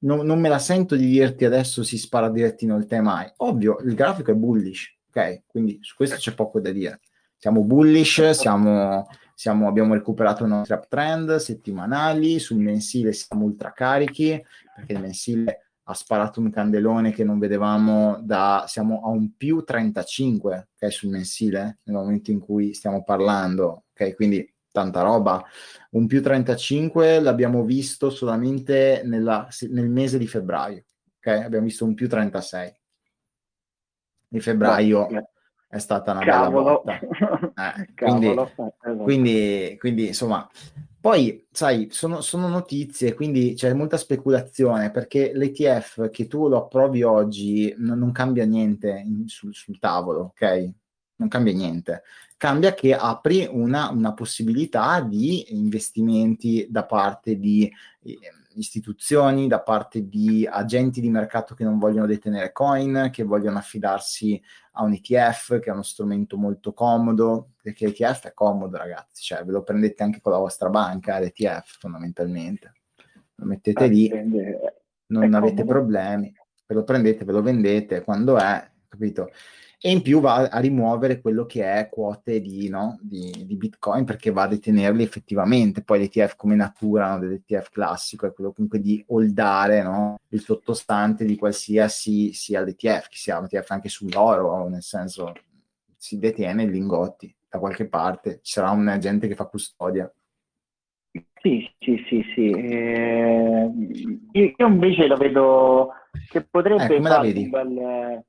Speaker 2: non, non, me la sento di dirti adesso si spara direttino il tema. Ovvio, il grafico è bullish, ok? Quindi su questo c'è poco da dire. Siamo bullish, siamo siamo, abbiamo recuperato i nostri uptrend settimanali, sul mensile siamo ultra carichi, perché il mensile ha sparato un candelone che non vedevamo da, siamo a un più 35, ok, sul mensile, nel momento in cui stiamo parlando, ok, quindi tanta roba. Un più 35 l'abbiamo visto solamente nella, nel mese di febbraio, ok, abbiamo visto un più 36. Di febbraio no, è stata una Cavolo. bella botta. <laughs> Eh, quindi, esatto. quindi, quindi, insomma, poi, sai, sono, sono, notizie, quindi c'è molta speculazione perché l'ETF che tu lo approvi oggi non, non cambia niente in, sul, sul, tavolo, ok? Non cambia niente. Cambia che apri una, una possibilità di investimenti da parte di eh, istituzioni, da parte di agenti di mercato che non vogliono detenere coin, che vogliono affidarsi a un ETF, che è uno strumento molto comodo, perché l'ETF è comodo, ragazzi, cioè ve lo prendete anche con la vostra banca, l'ETF fondamentalmente. Lo mettete lì, non avete problemi, ve lo prendete, ve lo vendete, quando è, capito? E in più va a rimuovere quello che è quote di, no, di, di Bitcoin perché va a detenerli effettivamente. Poi l'ETF come natura no, dell'ETF classico è quello comunque di holdare no, il sottostante di qualsiasi sia l'ETF, che sia un ETF anche sull'oro, nel senso si detiene i lingotti da qualche parte, ci sarà un agente che fa custodia.
Speaker 1: Sì, sì, sì, sì. Eh, io invece lo vedo che potrebbe
Speaker 2: eh, fare un
Speaker 1: bel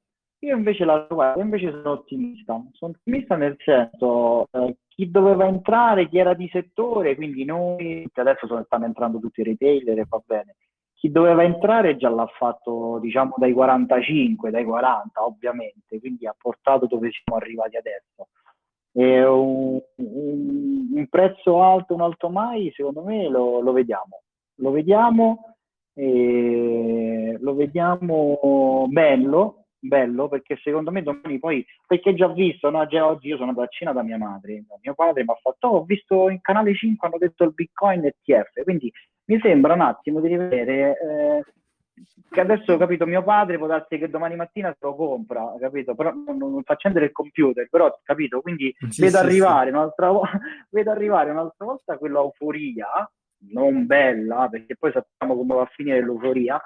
Speaker 1: io invece la guarda, invece sono ottimista. Sono ottimista nel senso eh, chi doveva entrare, chi era di settore, quindi noi adesso sono, stanno entrando tutti i retailer e va bene. Chi doveva entrare già l'ha fatto diciamo dai 45, dai 40 ovviamente, quindi ha portato dove siamo arrivati adesso. Un, un, un prezzo alto, un alto mai, secondo me lo, lo vediamo. Lo vediamo, lo vediamo bello, bello perché secondo me domani poi, perché già visto, no? già oggi io sono andato a cena da mia madre, mio padre mi ha fatto, oh, ho visto in canale 5 hanno detto il Bitcoin ETF, quindi mi sembra un attimo di rivedere eh, che adesso ho capito mio padre può darsi che domani mattina se lo compra, capito? Però non, non fa accendere il computer, però capito? Quindi sì, vedo, sì, arrivare sì. Un'altra vo- <laughs> vedo arrivare un'altra volta quella euforia, non bella, perché poi sappiamo come va a finire l'euforia,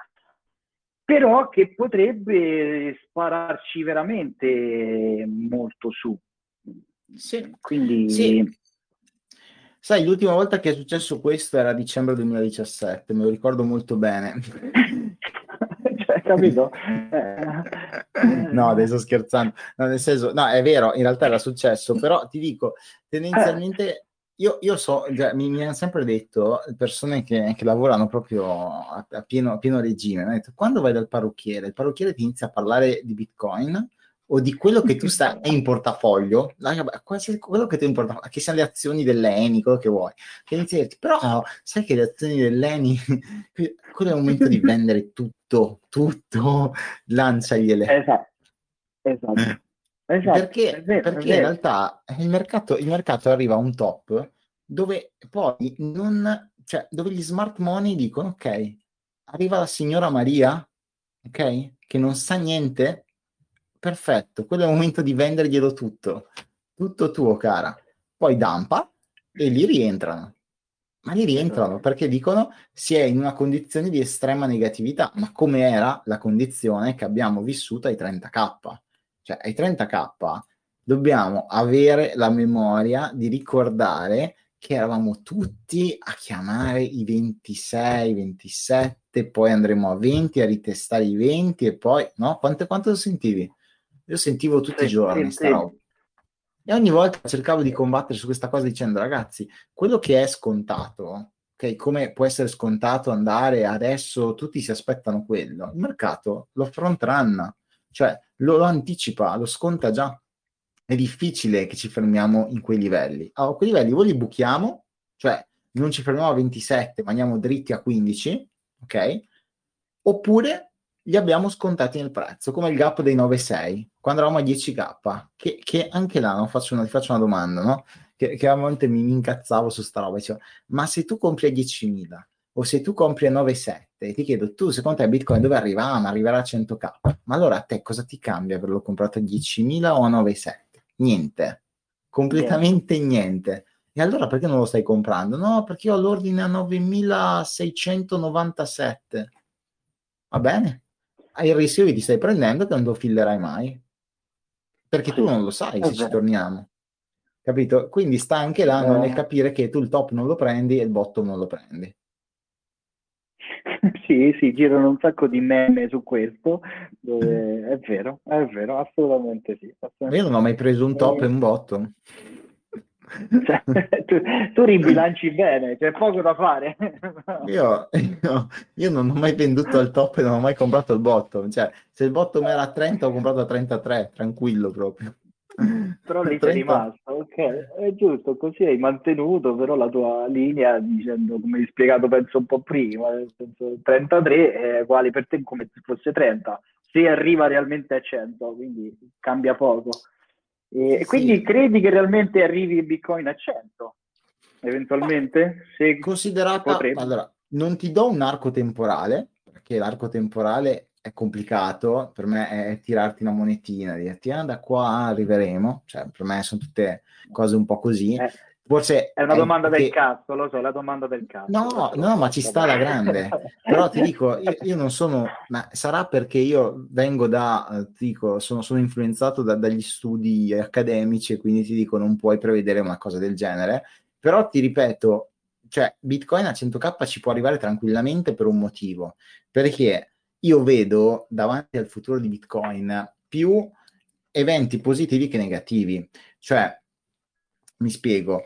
Speaker 1: però che potrebbe spararci veramente molto su.
Speaker 2: Sì. Quindi... Sì. Sai, l'ultima volta che è successo questo era dicembre 2017, me lo ricordo molto bene. <laughs>
Speaker 1: cioè, capito? <laughs>
Speaker 2: no, adesso scherzando. No, nel senso, no, è vero, in realtà era successo, però ti dico, tendenzialmente io, io so, cioè, mi, mi, hanno sempre detto persone che, che lavorano proprio a, a, pieno, a pieno, regime, hanno detto quando vai dal parrucchiere, il parrucchiere ti inizia a parlare di Bitcoin o di quello che tu stai <laughs> in portafoglio, quello che tu in portafoglio, che siano le azioni dell'ENI, quello che vuoi, che inizi a dirti, però sai che le azioni dell'ENI, <laughs> quello è il momento di <laughs> vendere tutto, tutto, lanciagliele.
Speaker 1: Esatto, esatto.
Speaker 2: Esatto, perché, vero, perché in realtà il mercato, il mercato, arriva a un top dove poi non, cioè, dove gli smart money dicono ok, arriva la signora Maria, ok, che non sa niente, perfetto, quello è il momento di venderglielo tutto, tutto tuo, cara. Poi dampa e lì rientrano. Ma lì rientrano perché dicono si è in una condizione di estrema negatività, ma come era la condizione che abbiamo vissuto ai 30k cioè ai 30k dobbiamo avere la memoria di ricordare che eravamo tutti a chiamare i 26, 27, poi andremo a 20, a ritestare i 20 e poi, no? Quanto, quanto lo sentivi? Io sentivo tutti i giorni sta roba. E ogni volta cercavo di combattere su questa cosa dicendo, ragazzi, quello che è scontato, ok, come può essere scontato andare adesso, tutti si aspettano quello, il mercato lo front run, cioè lo, lo anticipa, lo sconta già. È difficile che ci fermiamo in quei livelli. A quei livelli o li buchiamo, cioè non ci fermiamo a 27, ma andiamo dritti a 15, ok? Oppure li abbiamo scontati nel prezzo, come il gap dei 9,6, quando eravamo a 10k, che, che anche là no, faccio una, ti faccio una domanda, no? Che, che a volte mi incazzavo su sta roba, dicevo, ma se tu compri a 10.000 o se tu compri a 9,7 e ti chiedo, tu secondo te Bitcoin dove arriva? Ah, ma arriverà a 100k. Ma allora a te cosa ti cambia averlo comprato a 10.000 o a 9,7? Niente. Completamente yeah. niente. E allora perché non lo stai comprando? No, perché io ho l'ordine a 9697. Va bene. Hai il rischio che ti stai prendendo che non lo fillerai mai. Perché tu non lo sai se ci torniamo. Capito? Quindi sta anche là eh. nel capire che tu il top non lo prendi e il bottom non lo prendi. <laughs>
Speaker 1: sì, sì, girano un sacco di meme su questo. Dove... È vero, è vero, assolutamente sì. Assolutamente.
Speaker 2: Io non ho mai preso un top e, e un bottom.
Speaker 1: Cioè, <laughs> tu, tu, ribilanci bene, c'è poco da fare. <laughs>
Speaker 2: io, io, io, non ho mai venduto al top e non ho mai comprato il bottom. Cioè, se il bottom era a 30, ho comprato a 33, tranquillo proprio. <laughs>
Speaker 1: Però lì 30... sei rimasto, ok, è giusto, così hai mantenuto però la tua linea dicendo, come hai spiegato penso un po' prima, nel senso 33 è uguale per te come se fosse 30, se arriva realmente a 100, quindi cambia poco. E sì. quindi credi che realmente arrivi il Bitcoin a 100? Eventualmente?
Speaker 2: Se Considerata, allora, non ti do un arco temporale, perché l'arco temporale è complicato, per me è tirarti una monetina, dirti ah, da qua arriveremo, cioè per me sono tutte cose un po' così.
Speaker 1: Eh, Forse è una domanda è del cazzo, lo so, è la domanda del cazzo.
Speaker 2: No, no, ma ci sta la <laughs> grande. Però ti dico, io, io, non sono, ma sarà perché io vengo da, eh, ti dico, sono, sono influenzato da, dagli studi accademici e quindi ti dico non puoi prevedere una cosa del genere. Però ti ripeto, cioè Bitcoin a 100k ci può arrivare tranquillamente per un motivo, perché io vedo davanti al futuro di Bitcoin più eventi positivi che negativi. Cioè, mi spiego,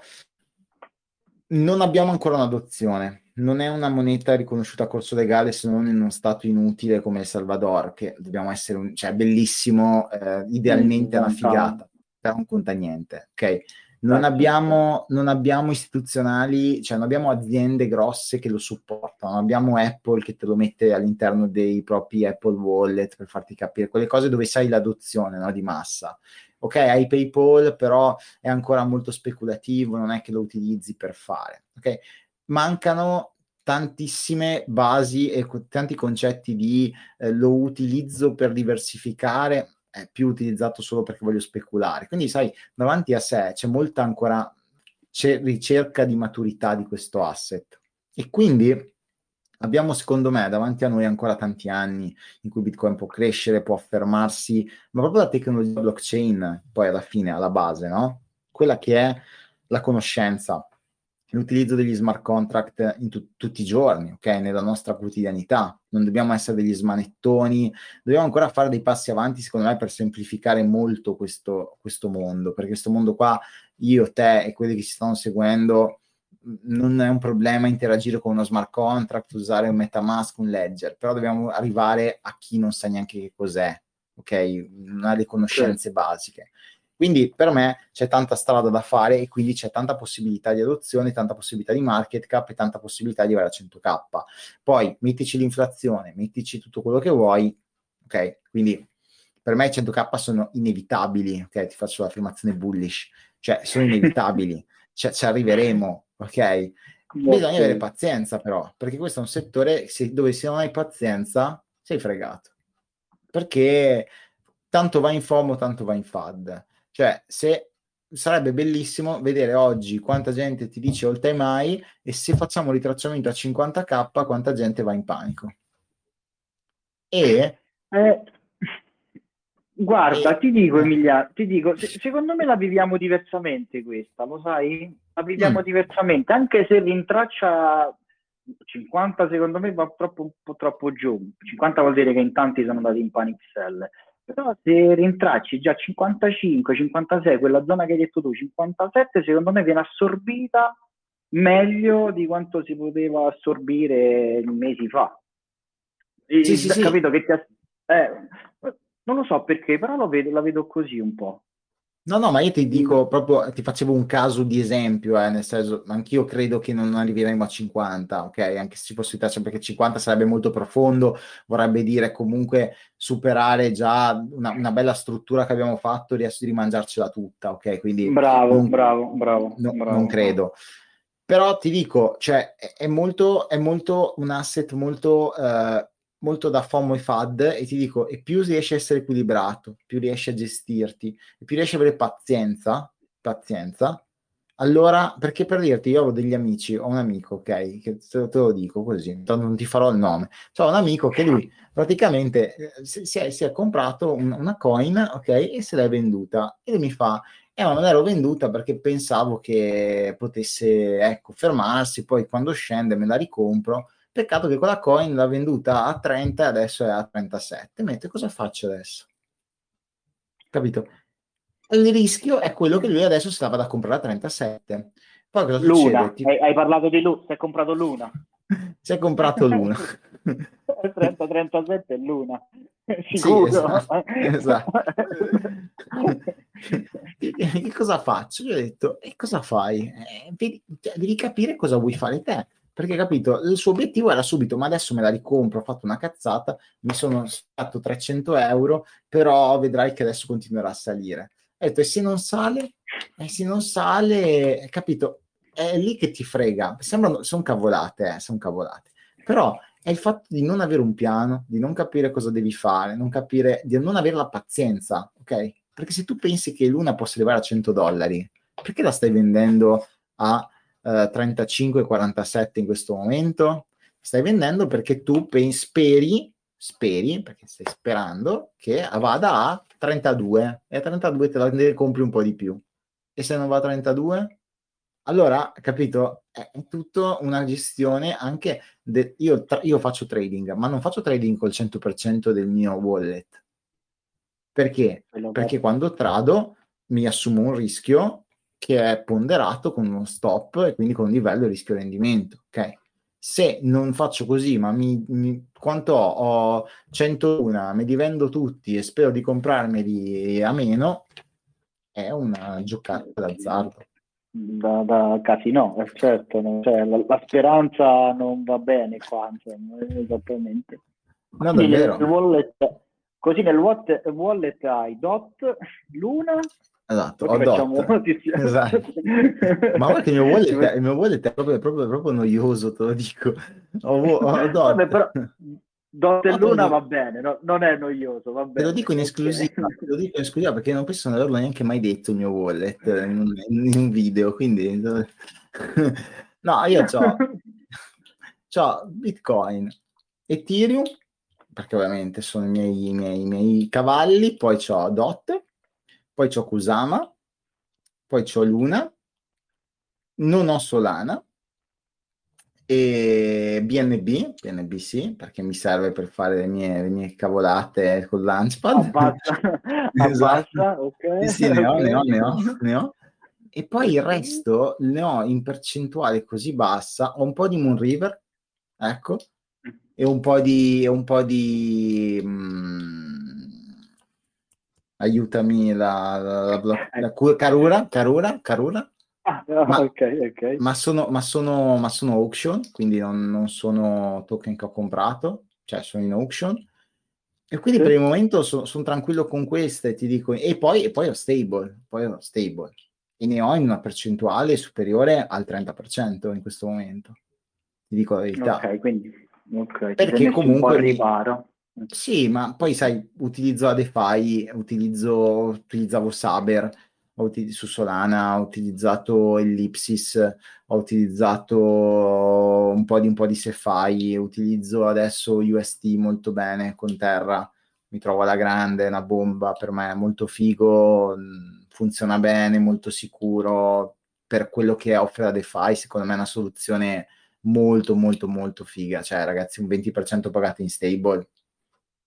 Speaker 2: non abbiamo ancora un'adozione, non è una moneta riconosciuta a corso legale se non in uno stato inutile come El Salvador, che dobbiamo essere, un, cioè bellissimo, eh, idealmente è una figata, però non conta niente, ok? Non abbiamo, non abbiamo istituzionali, cioè non abbiamo aziende grosse che lo supportano, non abbiamo Apple che te lo mette all'interno dei propri Apple Wallet per farti capire quelle cose dove sai l'adozione no, di massa. Ok, hai PayPal, però è ancora molto speculativo, non è che lo utilizzi per fare. Ok, mancano tantissime basi e co- tanti concetti di eh, lo utilizzo per diversificare è più utilizzato solo perché voglio speculare. Quindi, sai, davanti a sé c'è molta ancora c'è ricerca di maturità di questo asset. E quindi abbiamo, secondo me, davanti a noi ancora tanti anni in cui Bitcoin può crescere, può affermarsi, ma proprio la tecnologia blockchain, poi alla fine, alla base, no? Quella che è la conoscenza, l'utilizzo degli smart contract in tu- tutti i giorni, ok? Nella nostra quotidianità. Non dobbiamo essere degli smanettoni, dobbiamo ancora fare dei passi avanti, secondo me, per semplificare molto questo, questo mondo, perché questo mondo qua, io, te e quelli che ci stanno seguendo, non è un problema interagire con uno smart contract, usare un MetaMask, un Ledger, però dobbiamo arrivare a chi non sa neanche che cos'è, ok? Non ha le conoscenze sì. basiche. Quindi per me c'è tanta strada da fare e quindi c'è tanta possibilità di adozione, tanta possibilità di market cap e tanta possibilità di arrivare a 100k. Poi mettici l'inflazione, mettici tutto quello che vuoi, ok? Quindi per me i 100k sono inevitabili, ok? Ti faccio l'affermazione bullish, cioè sono inevitabili, <laughs> cioè, ci arriveremo, ok? Bisogna avere pazienza però, perché questo è un settore se, dove se non hai pazienza sei fregato, perché tanto va in FOMO, tanto va in FAD cioè, se sarebbe bellissimo vedere oggi quanta gente ti dice all time high e se facciamo ritracciamento a 50k quanta gente va in panico.
Speaker 1: E... Eh, guarda, e... ti dico Emilia, ti dico, se, secondo me la viviamo diversamente questa, lo sai? La viviamo mm. diversamente, anche se rintraccia 50 secondo me va troppo, un po' troppo giù. 50 vuol dire che in tanti sono andati in panic sell. Però se rintracci già 55, 56, quella zona che hai detto tu, 57, secondo me viene assorbita meglio di quanto si poteva assorbire mesi fa. E, sì, sì, capito sì. che ti eh, non lo so perché, però vedo, la vedo così un po'.
Speaker 2: No, no, ma io ti dico proprio, ti facevo un caso di esempio, eh, nel senso, anch'io credo che non arriveremo a 50, ok? Anche se ci possibilità, cioè perché 50 sarebbe molto profondo, vorrebbe dire comunque superare già una, una bella struttura che abbiamo fatto, riesco di rimangiarcela tutta, ok? Quindi
Speaker 1: bravo, non, bravo, bravo,
Speaker 2: no,
Speaker 1: bravo.
Speaker 2: Non credo. Però ti dico, cioè, è, è molto, è molto un asset molto... Eh, molto da FOMO e FAD e ti dico, e più riesci a essere equilibrato, più riesci a gestirti, e più riesci a avere pazienza, pazienza, Allora, perché per dirti, io ho degli amici, ho un amico, ok, che te, te lo dico così, non ti farò il nome. C'ho un amico che lui praticamente eh, si, è, si è, comprato un, una coin, ok, e se l'è venduta. E lui mi fa, eh, ma non ero venduta perché pensavo che potesse, ecco, fermarsi, poi quando scende me la ricompro. Peccato che quella coin l'ha venduta a 30 e adesso è a 37. Mentre cosa faccio adesso? Capito? il rischio è quello che lui adesso stava da comprare a 37.
Speaker 1: Poi cosa Luna, succede? Ti... hai, hai, parlato di Luna, si è comprato Luna.
Speaker 2: si è comprato Luna. <laughs>
Speaker 1: 30-37 è Luna. Sicuro. <laughs> Sì, esatto. esatto. <laughs>
Speaker 2: che cosa faccio? Gli ho detto, e cosa fai? Eh, cioè, devi capire cosa vuoi fare te perché capito, il suo obiettivo era subito, ma adesso me la ricompro, ho fatto una cazzata, mi sono fatto 300 euro, però vedrai che adesso continuerà a salire detto, e se non sale? E se non sale, capito? È lì che ti frega. Sembrano, sono cavolate, eh, sono cavolate. Però è il fatto di non avere un piano, di non capire cosa devi fare, non capire, di non avere la pazienza, ok? Perché se tu pensi che l'una possa arrivare a 100 dollari, perché la stai vendendo a eh, 35-47 in questo momento? Stai vendendo perché tu pensi, speri speri, perché stai sperando, che vada a 32 e a 32 te la compri un po' di più. E se non va a 32? Allora, capito, è tutto una gestione anche... De- io, tra- io faccio trading, ma non faccio trading col 100% del mio wallet. Perché? Perché quando trado mi assumo un rischio che è ponderato con uno stop e quindi con un livello rischio-rendimento, ok? se non faccio così, ma mi, mi, quanto ho? Ho 101, me li vendo tutti e spero di comprarmeli a meno, è una giocata d'azzardo.
Speaker 1: Da, da casino, eh, certo, no? cioè, la, la, speranza non va bene qua, insomma, esattamente.
Speaker 2: No, davvero.
Speaker 1: Nel wallet, così nel wallet, wallet hai DOT, Luna
Speaker 2: Esatto, ho dot. <laughs> <laughs> Esatto. Ma guarda che il mio wallet, il mio wallet è proprio, proprio, proprio noioso, te lo dico. Ho, ho. Vabbè, però, <laughs>
Speaker 1: dot e luna va bene, no? non è noioso, va bene.
Speaker 2: Te lo dico in esclusiva, te lo dico in esclusiva perché non penso di averlo neanche mai detto il mio wallet in un, in un video, quindi... No, io ho Bitcoin, Ethereum, perché ovviamente sono i miei, i miei, i miei cavalli, poi ho DOT, poi c'ho Kusama, poi c'ho Luna, non ho Solana e BNB, BNB sì, perché mi serve per fare le mie, le mie cavolate con Launchpad.
Speaker 1: Abbassa, <laughs> esatto. abbassa ok.
Speaker 2: Sì, ne ho, ne ho, ne ho, ne ho. E poi il resto ne ho in percentuale così bassa, ho un po' di Moonriver, ecco, e un po' di... Un po' di mh, aiutami la, la, la, la <laughs> Carura, Carura, Carura.
Speaker 1: Ah, ma, ok, ok.
Speaker 2: Ma sono, ma sono, ma sono auction, quindi non, non, sono token che ho comprato, cioè sono in auction. E quindi sì. per il momento so, sono tranquillo con queste, ti dico. E poi, e poi ho stable, poi ho stable. E ne ho in una percentuale superiore al 30% in questo momento. Ti dico la verità.
Speaker 1: Ok, quindi... Okay,
Speaker 2: perché comunque... Riparo. Sì, ma poi sai, utilizzo Adefy, utilizzo, utilizzavo Saber su Solana, ho utilizzato Ellipsis, ho utilizzato un po' di, un po' di Cephai, utilizzo adesso UST molto bene con Terra, mi trovo alla grande, è una bomba per me, è molto figo, funziona bene, molto sicuro, per quello che offre la DeFi, secondo me è una soluzione molto molto molto figa, cioè ragazzi un 20% pagato in stable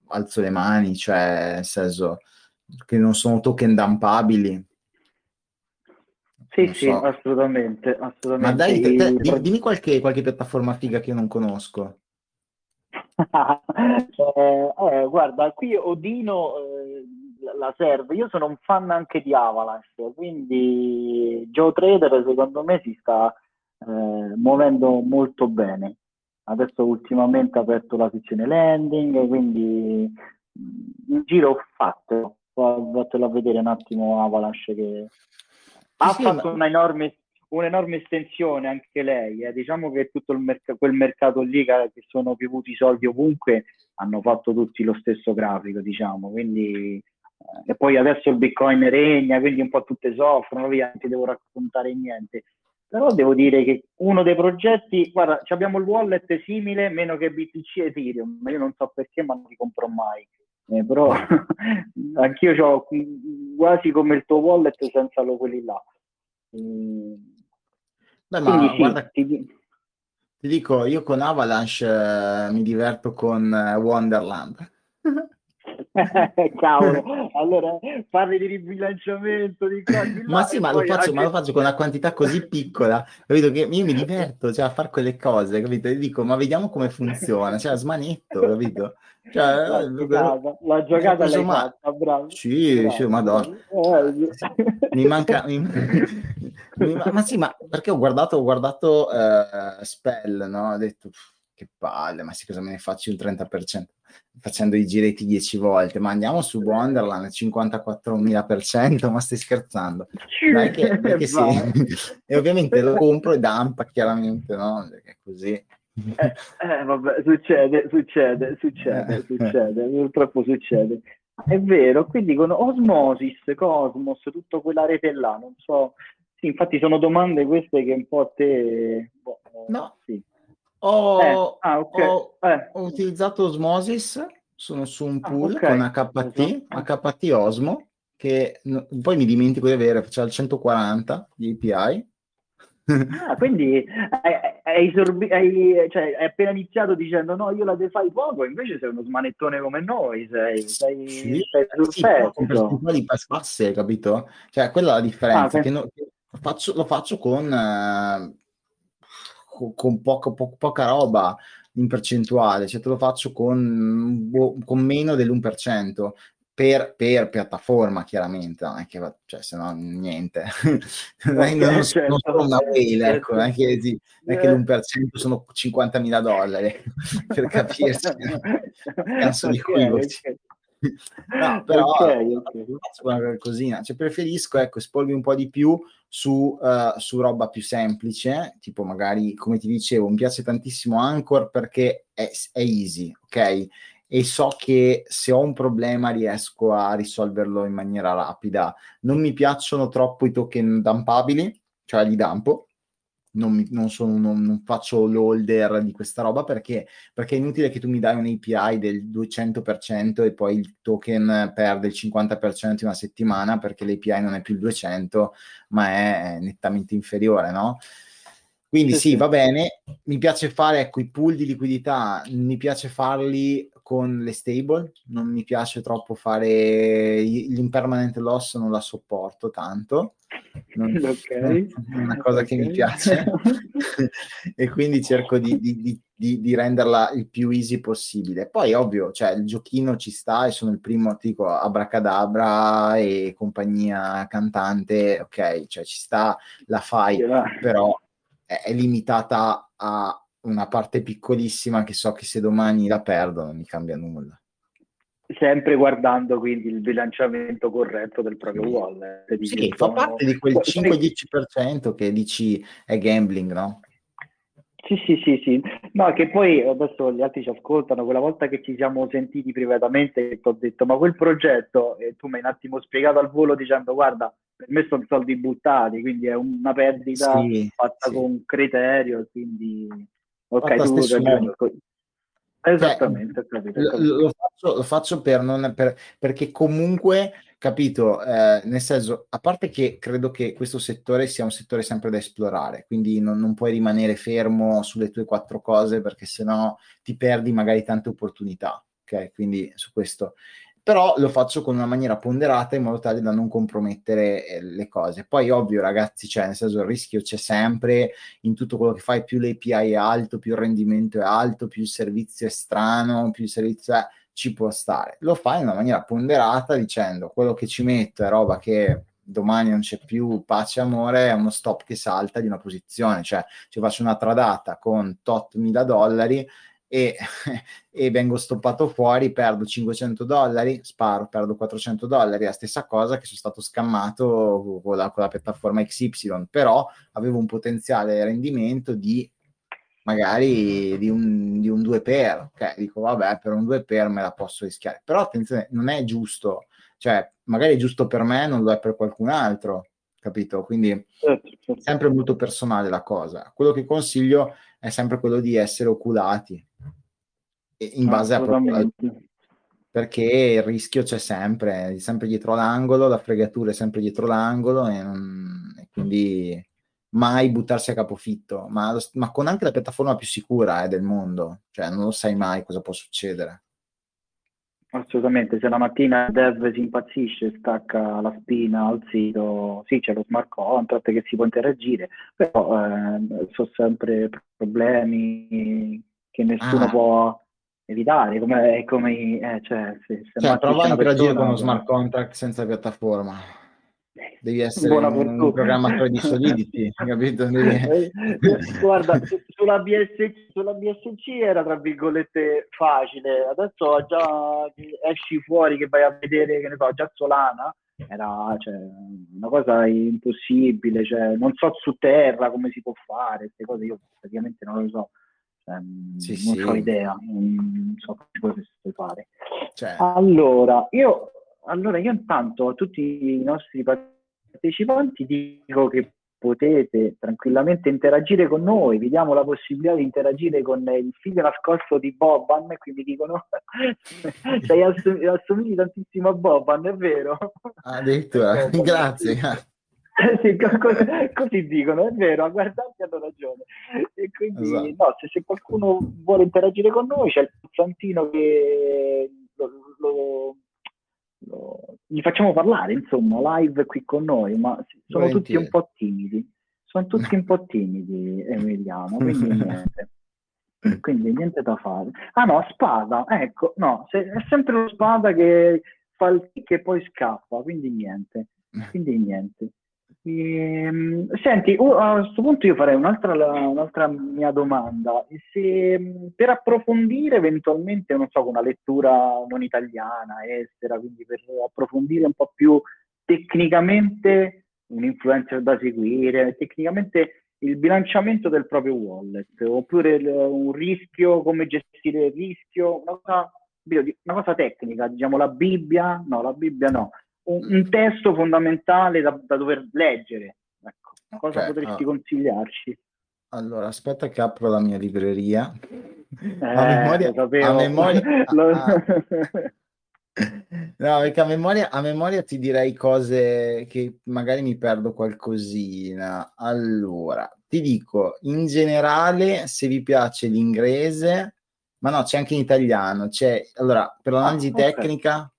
Speaker 2: alzo le mani, cioè nel senso che non sono token dumpabili.
Speaker 1: Sì, non sì, so. assolutamente, assolutamente.
Speaker 2: Ma dai, te, te, dimmi, dimmi qualche, qualche, piattaforma figa che io non conosco. <laughs>
Speaker 1: eh, eh, guarda, qui Odino eh, la serve. Io sono un fan anche di Avalanche, quindi Joe Trader secondo me si sta eh, muovendo molto bene adesso ultimamente ha aperto la sezione landing, quindi in giro ho fatto, fatelo a vedere un attimo Avalanche che ha sì, fatto ma... una enorme, un'enorme estensione anche lei, eh. diciamo che tutto merc- quel mercato lì che, che sono piovuti i soldi ovunque hanno fatto tutti lo stesso grafico, diciamo, quindi e poi adesso il Bitcoin regna, quindi un po' tutte soffrono, via, non ti devo raccontare niente. Però devo dire che uno dei progetti, guarda, abbiamo il wallet simile, meno che BTC e Ethereum, io non so perché, ma non li compro mai. Eh, però <laughs> anch'io ho quasi come il tuo wallet senza lo quelli là.
Speaker 2: Mm. Beh, ma sì, guarda, ti... ti... dico, io con Avalanche eh, mi diverto con eh, Wonderland. <laughs>
Speaker 1: Cavolo, <laughs> allora parli di ribilanciamento di qua, di
Speaker 2: ma sì, ma lo, faccio, anche... ma lo, faccio, con una quantità così piccola, capito? Che io mi diverto cioè, a fare quelle cose, capito? E dico, ma vediamo come funziona, cioè smanetto, capito? Cioè,
Speaker 1: la, giocata, la giocata l'hai ma... fatta, bravo.
Speaker 2: Sì,
Speaker 1: bravo.
Speaker 2: sì, madonna. Eh, mi manca... Mi... <laughs> mi... ma sì, ma perché ho guardato, ho guardato uh, Spell, no? Ho detto, che palle, ma sì, cosa me ne faccio il 30%? Facendo i giretti 10 volte, ma andiamo su Wonderland 54.000%, ma stai scherzando? Dai che, perché sì. <laughs> e ovviamente lo compro e dampa chiaramente, no? Perché è così.
Speaker 1: Eh, eh, vabbè, succede, succede, succede, succede, purtroppo succede. È vero, quindi con Osmosis, Cosmos, tutta quella rete là, non so, sì, infatti sono domande queste che un po' a te...
Speaker 2: Boh, no, sì. Ho, eh, ah, okay. ho, eh. ho, utilizzato Osmosis, sono su un ah, pool ah, okay. con HT, HT Osmo, che no, poi mi dimentico di avere, c'è il 140 di API.
Speaker 1: Ah, quindi hai, hai, sorbi- hai, cioè, hai, appena iniziato dicendo no, io la defai poco, invece sei uno smanettone come noi, sei, sei, sì, sei sul sì, pezzo.
Speaker 2: Percentuali basse, capito? Cioè, quella è la differenza, ah, che, no, che faccio, lo faccio con... Uh, con poco, po- poca roba in percentuale, cioè te lo faccio con, boh, con meno dell'1%. Per, per, piattaforma chiaramente non è che cioè se no niente <laughs> okay, non, certo. non, sono una whale ecco non è che, sì, è che l'1% sono 50.000 dollari <laughs> per capirci <laughs> cazzo di equivoci okay. No <laughs> però okay, okay. faccio una cosina cioè preferisco ecco spolvi un po' di più su, uh, su, roba più semplice, tipo magari, come ti dicevo, mi piace tantissimo Anchor perché è, è easy, ok? E so che se ho un problema riesco a risolverlo in maniera rapida. Non mi piacciono troppo i token dumpabili, cioè li dampo, non, mi, non, sono, non, non, faccio l'holder di questa roba perché, perché, è inutile che tu mi dai un API del 200% e poi il token perde il 50% in una settimana perché l'API non è più il 200 ma è nettamente inferiore, no? Quindi sì, sì, va bene, mi piace fare ecco, i pool di liquidità, mi piace farli con le stable, non mi piace troppo fare l'impermanent loss, non la sopporto tanto, non, <laughs> okay. è una cosa okay. che mi piace <laughs> e quindi cerco di, di, di, di, renderla il più easy possibile. Poi ovvio, cioè, il giochino ci sta e sono il primo, ti dico, abracadabra e compagnia cantante, ok, cioè ci sta, la fai, però è, è limitata a una parte piccolissima che so che se domani la perdo non mi cambia nulla.
Speaker 1: Sempre guardando quindi il bilanciamento corretto del proprio sì. wallet.
Speaker 2: Sì, fa parte di quel 5-10% che dici è gambling, no?
Speaker 1: Sì, sì, sì, sì. No, che poi adesso gli altri ci ascoltano, quella volta che ci siamo sentiti privatamente ti ho detto ma quel progetto, e tu mi hai un attimo spiegato al volo dicendo guarda, per me sono soldi buttati, quindi è una perdita sì, fatta sì. con criterio, quindi ok, tu ragioni. Esattamente,
Speaker 2: Beh. Lo, faccio, lo, faccio, per non, per, perché comunque, capito, eh, nel senso, a parte che credo che questo settore sia un settore sempre da esplorare, quindi non, non puoi rimanere fermo sulle tue quattro cose perché sennò ti perdi magari tante opportunità. Ok, quindi su questo però lo faccio con una maniera ponderata in modo tale da non compromettere eh, le cose. Poi, ovvio, ragazzi, cioè, nel senso, il rischio c'è sempre in tutto quello che fai, più l'API è alto, più il rendimento è alto, più il servizio è strano, più il servizio è ci può stare. Lo fai in una maniera ponderata dicendo quello che ci metto è roba che domani non c'è più pace e amore, è uno stop che salta di una posizione, cioè ci faccio una tradata con tot mila dollari e, <laughs> e, vengo stoppato fuori, perdo 500 dollari, sparo, perdo 400 dollari, la stessa cosa che sono stato scammato con la, con la piattaforma XY, però avevo un potenziale rendimento di magari di un, di un 2 per, ok, dico vabbè per un 2 per me la posso rischiare, però attenzione, non è giusto cioè magari è giusto per me, non lo è per qualcun altro, capito? Quindi certo, certo. è sempre molto personale la cosa. Quello che consiglio è sempre quello di essere oculati in base a proprio perché il rischio c'è sempre, è sempre dietro l'angolo, la fregatura è sempre dietro l'angolo e, non, e quindi mai buttarsi a capofitto, ma, ma, con anche la piattaforma più sicura eh, del mondo, cioè non lo sai mai cosa può succedere.
Speaker 1: Assolutamente, se la mattina il dev si impazzisce, stacca la spina al sito, sì c'è lo smart contract che si può interagire, però eh, sono sempre problemi che nessuno ah. può evitare, come, come eh, cioè, se, se
Speaker 2: cioè, prova a interagire con uno smart contract senza piattaforma. Devi essere un, un, programmatore di Solidity, <laughs> capito? Devi...
Speaker 1: Eh, guarda, sulla, BSC, sulla BSC era tra virgolette facile, adesso già esci fuori che vai a vedere, che ne so, già Solana, era cioè, una cosa impossibile, cioè, non so su terra come si può fare, queste cose io praticamente non lo so. Um, sì, non sì. ho idea, non so cosa si può fare. Cioè. Allora, io, allora, io intanto a tutti i nostri partecipanti dico che potete tranquillamente interagire con noi, vi diamo la possibilità di interagire con il figlio nascosto di Boban, e quindi dicono <laughs> sei assomigli tantissimo a Boban, è vero?
Speaker 2: Addirittura, <laughs> grazie. <laughs>
Speaker 1: sì, così, così, dicono, è vero, a guardarti hanno ragione. E quindi, esatto. no, se, se, qualcuno vuole interagire con noi, c'è il Santino che lo, lo, lo, gli facciamo parlare, insomma, live qui con noi, ma sono Volentieri. tutti un po' timidi. Sono tutti un po' timidi, Emiliano, quindi <laughs> niente. Quindi niente da fare. Ah no, spada, ecco, no, se, è sempre lo spada che fa il kick e poi scappa, quindi niente. Quindi niente. Ehm, senti, a questo punto io farei un'altra, un'altra mia domanda. Se, per approfondire eventualmente, non so, una lettura non italiana, estera, quindi per approfondire un po' più tecnicamente un influencer da seguire, tecnicamente il bilanciamento del proprio wallet, oppure il, un rischio, come gestire il rischio, una cosa, una cosa tecnica, diciamo la Bibbia, no, la Bibbia no, un, un testo fondamentale da, da, dover leggere. Ecco, cosa okay, potresti ah. consigliarci?
Speaker 2: Allora, aspetta che apro la mia libreria.
Speaker 1: Eh, a memoria, a memoria
Speaker 2: Lo... <laughs> ah, <laughs> No, perché a memoria, a memoria ti direi cose che magari mi perdo qualcosina. Allora, ti dico, in generale, se vi piace l'inglese, ma no, c'è anche in italiano. C'è, allora, per l'analisi ah, okay. tecnica,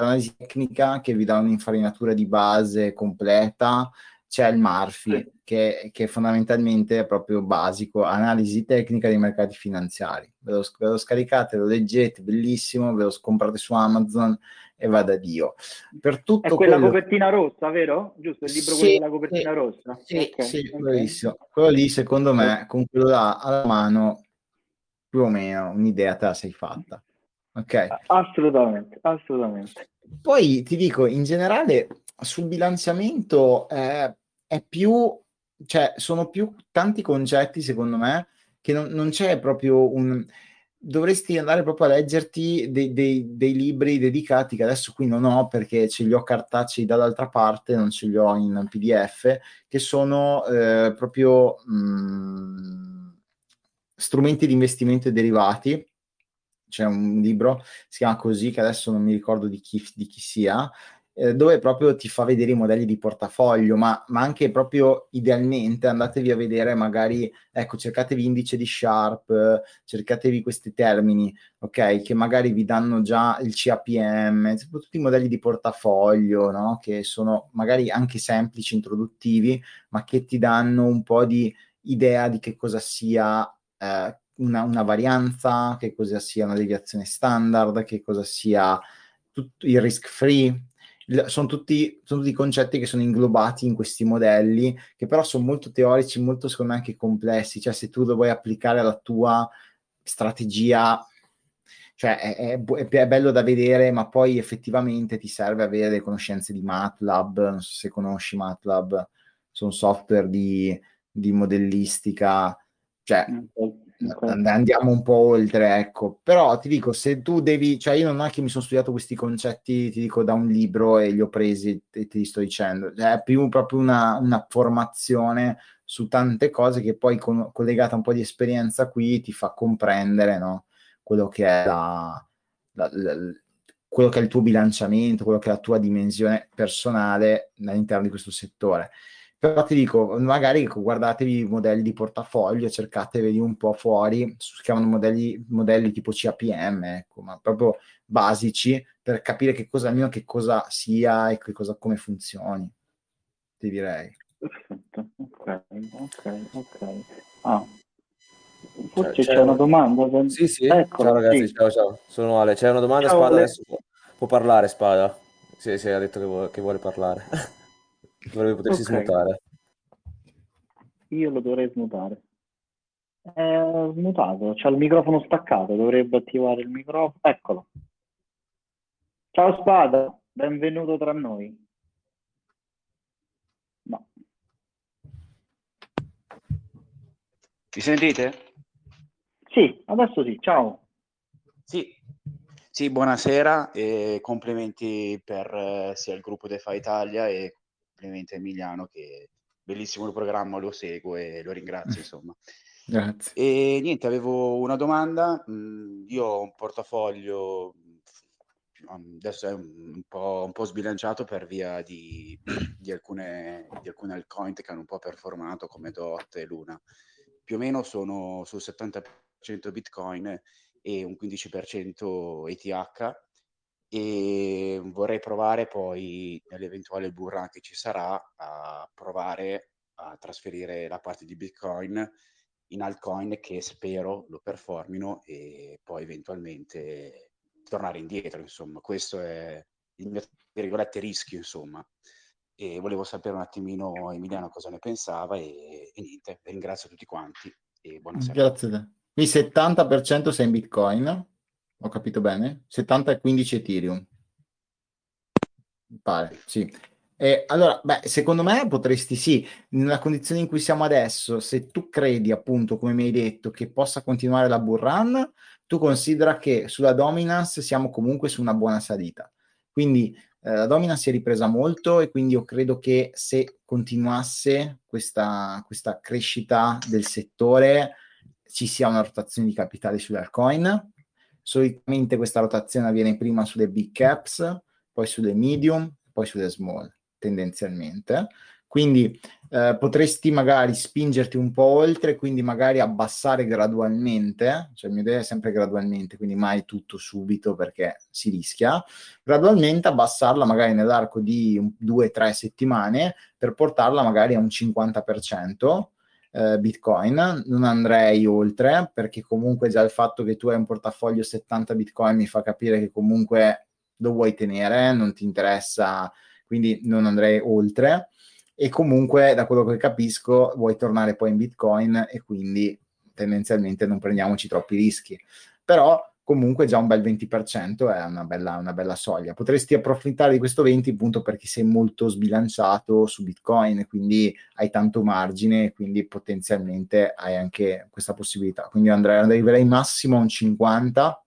Speaker 2: l'analisi tecnica che vi dà un'infarinatura di base completa, c'è il Marfi che, che fondamentalmente è proprio basico, analisi tecnica dei mercati finanziari. Ve lo, ve lo scaricate, lo leggete, bellissimo, ve lo comprate su Amazon e va da Dio.
Speaker 1: Per tutto è quella quello... copertina rossa, vero? Giusto, il libro sì, quello della copertina sì, rossa?
Speaker 2: Sì, okay, sì okay. bravissimo. Quello lì, secondo me, con quello là alla mano, più o meno un'idea te la sei fatta. Ok.
Speaker 1: Assolutamente, assolutamente.
Speaker 2: Poi ti dico, in generale, sul bilanciamento eh, è più, cioè, sono più tanti concetti, secondo me, che non, non c'è proprio un... Dovresti andare proprio a leggerti dei, dei, dei, libri dedicati che adesso qui non ho perché ce li ho cartacei dall'altra parte, non ce li ho in PDF, che sono eh, proprio mh, mm, strumenti di investimento e derivati c'è un libro, si chiama così, che adesso non mi ricordo di chi, di chi sia, eh, dove proprio ti fa vedere i modelli di portafoglio, ma, ma, anche proprio idealmente andatevi a vedere magari, ecco, cercatevi indice di Sharp, cercatevi questi termini, ok, che magari vi danno già il CAPM, tutti i modelli di portafoglio, no? Che sono magari anche semplici, introduttivi, ma che ti danno un po' di idea di che cosa sia eh, una, una, varianza, che cosa sia una deviazione standard, che cosa sia tutto il risk free. Sono tutti, sono tutti concetti che sono inglobati in questi modelli, che però sono molto teorici, molto secondo me anche complessi. Cioè, se tu lo vuoi applicare alla tua strategia, cioè è, è, è, bello da vedere, ma poi effettivamente ti serve avere le conoscenze di MATLAB. Non so se conosci MATLAB, sono software di, di modellistica. Cioè, okay. Andiamo un po' oltre, ecco. Però ti dico, se tu devi, cioè io non è che mi sono studiato questi concetti, ti dico, da un libro e li ho presi e ti sto dicendo, cioè, è più proprio una, una formazione su tante cose che poi con, collegata un po' di esperienza qui ti fa comprendere, no? Quello che è la, la, la quello che è il tuo bilanciamento, quello che è la tua dimensione personale all'interno di questo settore. Però ti dico, magari guardatevi i modelli di portafoglio, cercatevi un po' fuori, si chiamano modelli, modelli tipo CAPM, ecco, ma proprio basici per capire che cosa, almeno che cosa sia e che cosa, come funzioni, ti direi.
Speaker 1: Perfetto, ok, ok, ok. Ah, forse c'è, c'è una domanda.
Speaker 3: Sì, sì, Eccola, ciao ragazzi, sì. ciao, ciao, sono Ale. C'è una domanda, ciao, Spada, Ale. adesso può, può, parlare Spada, sì, sì, ha detto che vuole, che vuole parlare. Dovrebbe potersi okay. smutare.
Speaker 1: Io lo dovrei smutare. È smutato, c'ha il microfono staccato, dovrebbe attivare il microfono. Eccolo. Ciao Spada, benvenuto tra noi. No.
Speaker 4: Mi sentite?
Speaker 1: Sì, adesso sì, ciao.
Speaker 4: Sì, sì buonasera e complimenti per eh, sia il gruppo DeFi Italia e complimenti a Emiliano che bellissimo il programma, lo seguo e lo ringrazio <laughs> insomma.
Speaker 2: Grazie.
Speaker 4: E niente, avevo una domanda, mm, io ho un portafoglio mm, adesso è un po', un po sbilanciato per via di, di, alcune, di alcune altcoin che hanno un po' performato come DOT e Luna. Più o meno sono sul 70% Bitcoin e un 15% ETH e vorrei provare poi nell'eventuale bull run che ci sarà a provare a trasferire la parte di Bitcoin in altcoin che spero lo performino e poi eventualmente tornare indietro, insomma. Questo è il mio, virgolette, rischio, insomma. E volevo sapere un attimino Emiliano cosa ne pensava e, e niente, ringrazio tutti quanti e buonasera.
Speaker 2: Grazie. Quindi 70% sei in Bitcoin? Ho capito bene? 70 e 15 Ethereum. Mi pare, sì. E allora, beh, secondo me potresti sì, nella condizione in cui siamo adesso, se tu credi appunto, come mi hai detto, che possa continuare la bull run, tu considera che sulla dominance siamo comunque su una buona salita. Quindi eh, la dominance si è ripresa molto e quindi io credo che se continuasse questa, questa crescita del settore ci sia una rotazione di capitali sulle altcoin Solitamente questa rotazione avviene prima sulle big caps, poi sulle medium, poi sulle small, tendenzialmente. Quindi eh, potresti magari spingerti un po' oltre, quindi magari abbassare gradualmente, cioè il mio idea è sempre gradualmente, quindi mai tutto subito perché si rischia, gradualmente abbassarla magari nell'arco di due o tre settimane per portarla magari a un 50%, eh, Bitcoin, non andrei oltre perché comunque già il fatto che tu hai un portafoglio 70 Bitcoin mi fa capire che comunque lo vuoi tenere, non ti interessa, quindi non andrei oltre e comunque da quello che capisco vuoi tornare poi in Bitcoin e quindi tendenzialmente non prendiamoci troppi rischi. Però comunque già un bel 20% è una bella, una bella soglia. Potresti approfittare di questo 20 appunto perché sei molto sbilanciato su Bitcoin, quindi hai tanto margine, quindi potenzialmente hai anche questa possibilità. Quindi andrei, arriverei massimo a un 50,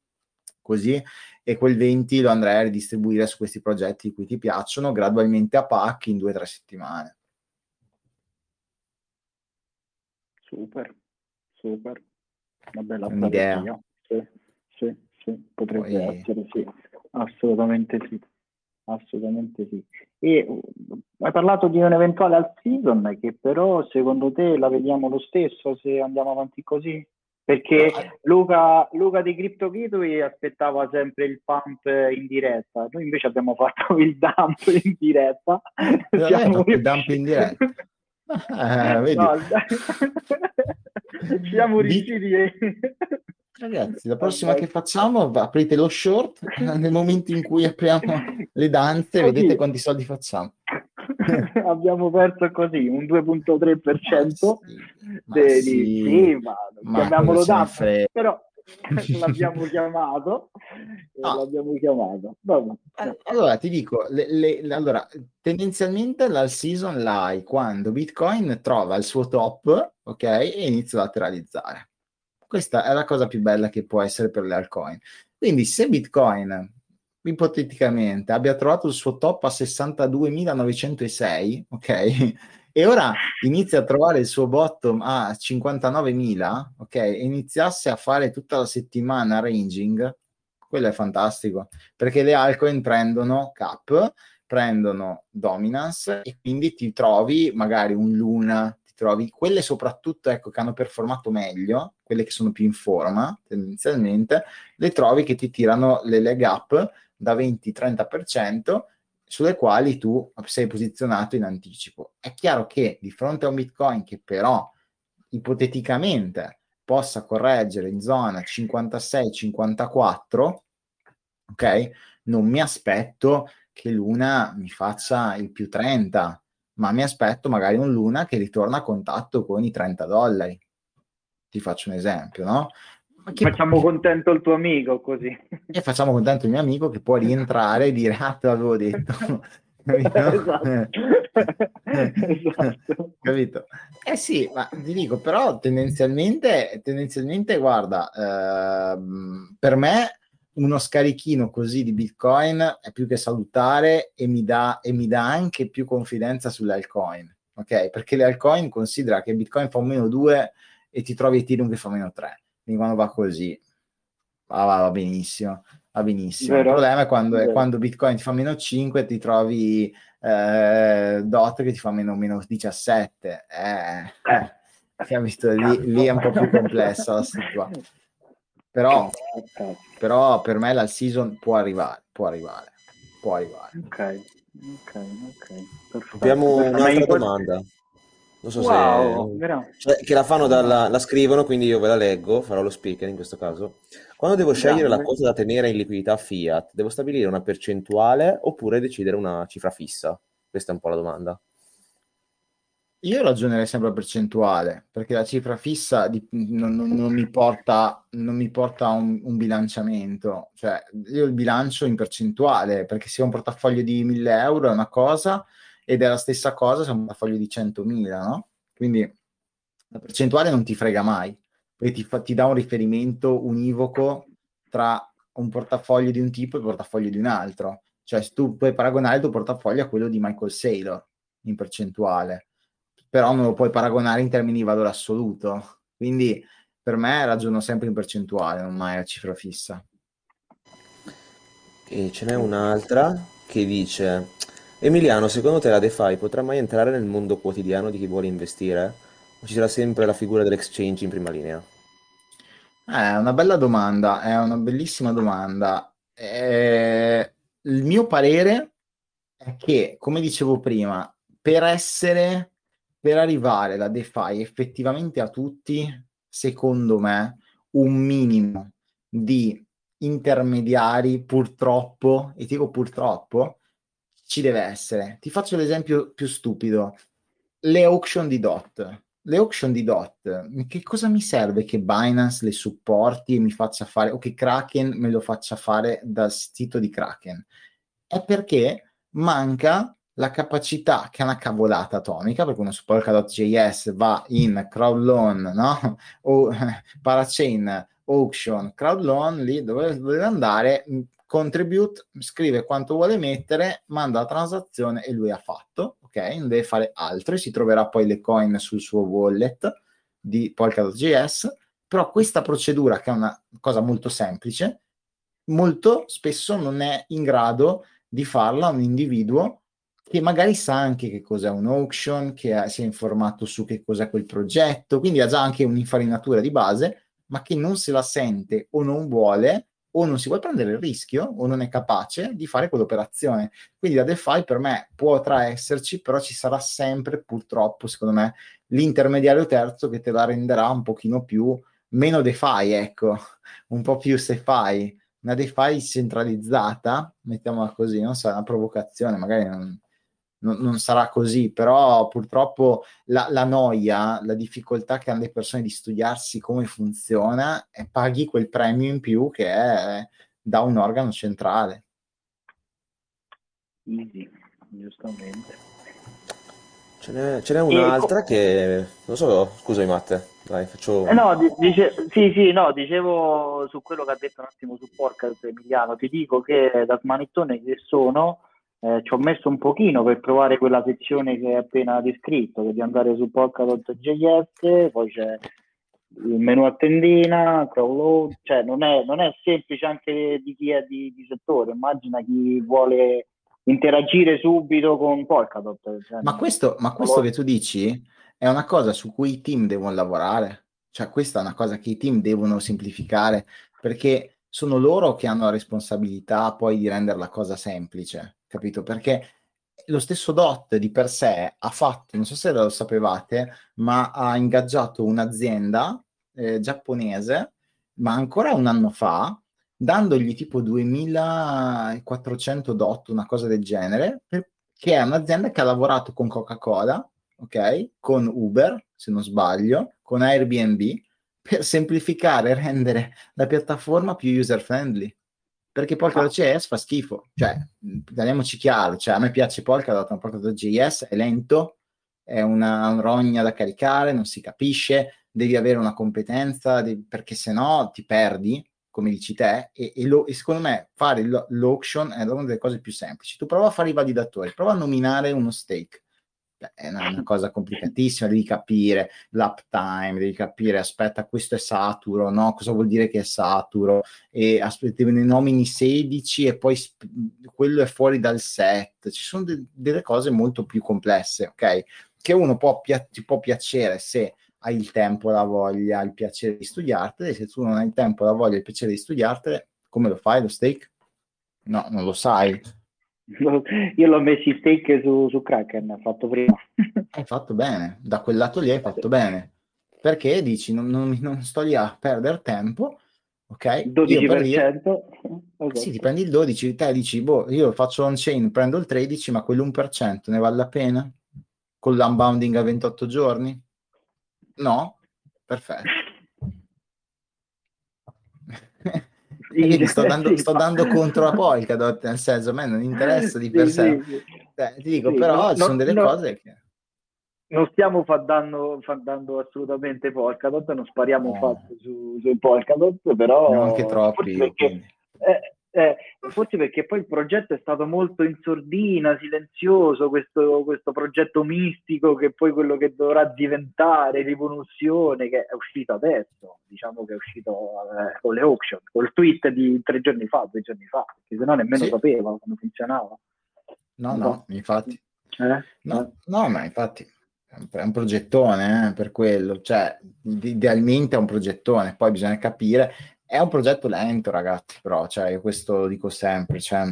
Speaker 2: così, e quel 20 lo andrei a ridistribuire su questi progetti di cui ti piacciono, gradualmente a pacchi in due o tre settimane.
Speaker 1: Super, super. Una bella
Speaker 2: Un'idea.
Speaker 1: Sì sì, sì, potrebbe Poi... essere, sì, assolutamente sì, assolutamente sì. E uh, hai parlato di un eventuale alt season che però secondo te la vediamo lo stesso se andiamo avanti così? Perché Luca, Luca di Crypto Gateway aspettava sempre il pump in diretta, noi invece abbiamo fatto <laughs> il dump in diretta.
Speaker 2: Siamo il dump in diretta. Ah. No, <laughs>
Speaker 1: siamo riusciti
Speaker 2: Ragazzi, la prossima che facciamo aprite lo short <laughs> <laughs> nel momento in cui apriamo le danze, così. vedete quanti soldi facciamo. <laughs>
Speaker 1: Abbiamo perso così un 2.3% ma sì, di, sì, sì ma, ma chiamiamolo dato, però l'abbiamo chiamato no. l'abbiamo chiamato Vabbè.
Speaker 2: Eh, allora ti dico le, le, allora, tendenzialmente la season l'hai quando bitcoin trova il suo top ok e inizia a lateralizzare questa è la cosa più bella che può essere per le altcoin. Quindi se Bitcoin ipoteticamente abbia trovato il suo top a 62.906, ok? E ora inizia a trovare il suo bottom a 59.000, ok? E iniziasse a fare tutta la settimana ranging, quello è fantastico, perché le altcoin prendono cap, prendono dominance e quindi ti trovi magari un Luna, trovi quelle soprattutto ecco, che hanno performato meglio, quelle che sono più in forma tendenzialmente, le trovi che ti tirano le leg up da 20-30% sulle quali tu sei posizionato in anticipo. È chiaro che di fronte a un Bitcoin che però ipoteticamente possa correggere in zona 56-54, ok? Non mi aspetto che Luna mi faccia il più 30, ma mi aspetto magari un Luna che ritorna a contatto con i 30 dollari. Ti faccio un esempio, no?
Speaker 1: Che... Facciamo contento il tuo amico così.
Speaker 2: E facciamo contento il mio amico che può rientrare e dire, ah, te l'avevo detto. <laughs> esatto. esatto. Capito? Eh sì, ma ti dico, però tendenzialmente, tendenzialmente guarda, eh, per me uno scarichino così di Bitcoin è più che salutare e mi dà, e mi dà anche più confidenza sulle altcoin, ok? Perché le altcoin considera che Bitcoin fa meno 2 e ti trovi Ethereum che fa meno 3 quindi quando va così va, va, va benissimo. Va benissimo. Vero? Il problema è quando, è quando, Bitcoin ti fa meno 5 ti trovi eh, DOT che ti fa meno, meno 17. Eh, eh, <laughs> visto, lì, lì, è un po' più complessa la situazione. Però, però per me la season può arrivare, può arrivare, può arrivare.
Speaker 1: Ok, ok, ok.
Speaker 3: Perfetto. Abbiamo un'altra domanda. Non so wow, se... Cioè, che la fanno dalla... la scrivono, quindi io ve la leggo, farò lo speaker in questo caso. Quando devo scegliere Grande. la cosa da tenere in liquidità fiat, devo stabilire una percentuale oppure decidere una cifra fissa? Questa è un po' la domanda.
Speaker 2: Io ragionerei sempre a percentuale, perché la cifra fissa di, non, non, non, mi porta, non mi porta a un, un, bilanciamento. Cioè, io il bilancio in percentuale, perché se ho un portafoglio di 1000 euro è una cosa, ed è la stessa cosa se è un portafoglio di 100.000, no? Quindi la percentuale non ti frega mai, perché ti, fa, ti dà un riferimento univoco tra un portafoglio di un tipo e il portafoglio di un altro. Cioè, tu puoi paragonare il tuo portafoglio a quello di Michael Saylor in percentuale, però non lo puoi paragonare in termini di valore assoluto. Quindi per me ragiono sempre in percentuale, non mai a cifra fissa.
Speaker 3: E ce n'è un'altra che dice Emiliano, secondo te la DeFi potrà mai entrare nel mondo quotidiano di chi vuole investire? O ci sarà sempre la figura dell'exchange in prima linea?
Speaker 2: Eh, È una bella domanda, è una bellissima domanda. Eh, il mio parere è che, come dicevo prima, per essere, per arrivare la DeFi effettivamente a tutti, secondo me, un minimo di intermediari, purtroppo, e dico purtroppo, ci deve essere. Ti faccio l'esempio più stupido. Le auction di DOT. Le auction di DOT, che cosa mi serve che Binance le supporti e mi faccia fare, o che Kraken me lo faccia fare dal sito di Kraken? È perché manca la capacità, che è una cavolata atomica, perché uno su Polkadot.js va in crowd loan, no? o <laughs> parachain auction, crowd loan, lì dove deve andare, contribute, scrive quanto vuole mettere, manda la transazione e lui ha fatto, ok? Non deve fare altro si troverà poi le coin sul suo wallet di Polkadot.js, però questa procedura, che è una cosa molto semplice, molto spesso non è in grado di farla un individuo che magari sa anche che cos'è un auction, che si è informato su che cos'è quel progetto, quindi ha già anche un'infarinatura di base, ma che non se la sente o non vuole o non si vuole prendere il rischio o non è capace di fare quell'operazione. Quindi la DeFi per me potrà esserci, però ci sarà sempre purtroppo, secondo me, l'intermediario terzo che te la renderà un pochino più meno DeFi, ecco, <laughs> un po' più SeFi, una DeFi centralizzata, mettiamola così, non so, una provocazione, magari non, non, non sarà così, però purtroppo la, la, noia, la difficoltà che hanno le persone di studiarsi come funziona e paghi quel premio in più che è da un organo centrale.
Speaker 1: Easy, giustamente.
Speaker 3: Ce n'è, ce n'è un'altra e... che non so, scusami Matte, dai, faccio.
Speaker 1: Eh no, dice, sì, sì, no, dicevo su quello che ha detto un attimo su Podcast Emiliano, ti dico che da smanettone che sono eh, ci ho messo un pochino per trovare quella sezione che hai appena descritto, che di andare su podcast.js, poi c'è il menu a tendina, crawl cioè non è, non è, semplice anche di chi è di, di, settore, immagina chi vuole interagire subito con Polkadot.
Speaker 2: Cioè, ma questo, ma questo che tu dici è una cosa su cui i team devono lavorare, cioè questa è una cosa che i team devono semplificare perché sono loro che hanno la responsabilità poi di rendere la cosa semplice capito? Perché lo stesso DOT di per sé ha fatto, non so se lo sapevate, ma ha ingaggiato un'azienda eh, giapponese, ma ancora un anno fa, dandogli tipo 2400 DOT, una cosa del genere, per, che è un'azienda che ha lavorato con Coca-Cola, ok? Con Uber, se non sbaglio, con Airbnb, per semplificare e rendere la piattaforma più user friendly perché Polkadot.js fa schifo, cioè, parliamoci chiaro, cioè, a me piace Polkadot, ma Polkadot.js è lento, è una, una rogna da caricare, non si capisce, devi avere una competenza, devi, perché se no ti perdi, come dici te, e, e, lo, e secondo me fare l'auction è una delle cose più semplici. Tu prova a fare i validatori, prova a nominare uno stake, è una, una, cosa complicatissima, devi capire l'uptime, devi capire, aspetta, questo è saturo, no? Cosa vuol dire che è saturo? E aspetta, ne nomini 16 e poi sp- quello è fuori dal set. Ci sono de- delle cose molto più complesse, ok? Che uno può pi- ti può piacere se hai il tempo, la voglia, il piacere di studiartele, se tu non hai il tempo, la voglia, il piacere di studiartele, come lo fai lo steak? No, non lo sai <laughs>
Speaker 1: io l'ho messo in stake su, su Kraken, ho fatto prima. <laughs>
Speaker 2: hai fatto bene, da quel lato lì hai fatto bene. Perché dici, non, non, non sto lì a perdere tempo, ok?
Speaker 1: 12%. Per dire,
Speaker 2: okay. Sì, ti prendi il 12, te dici, boh, io faccio on-chain, prendo il 13, ma quell'1% ne vale la pena? Con l'unbounding a 28 giorni? No? Perfetto. Vedi, sto, dando, sto dando contro a Polkadot, nel senso, a me non interessa di per sì, sé. Sì, eh, ti dico, però no, ci sono delle no, cose che...
Speaker 1: Non stiamo fandando, fandando assolutamente Polkadot, non spariamo no. fatto su, su Polkadot, però...
Speaker 2: No, anche troppi.
Speaker 1: Perché, eh, eh, forse perché poi il progetto è stato molto in sordina, silenzioso, questo, questo progetto mistico che poi quello che dovrà diventare rivoluzione che è uscito adesso, diciamo che è uscito eh, con le auction, col tweet di tre giorni fa, due giorni fa, perché se no nemmeno sì. sapeva come funzionava.
Speaker 2: No, no, infatti. Eh? No, no, ma infatti è un progettone eh, per quello, cioè idealmente è un progettone, poi bisogna capire è un progetto lento, ragazzi, però, cioè, io questo lo dico sempre, cioè,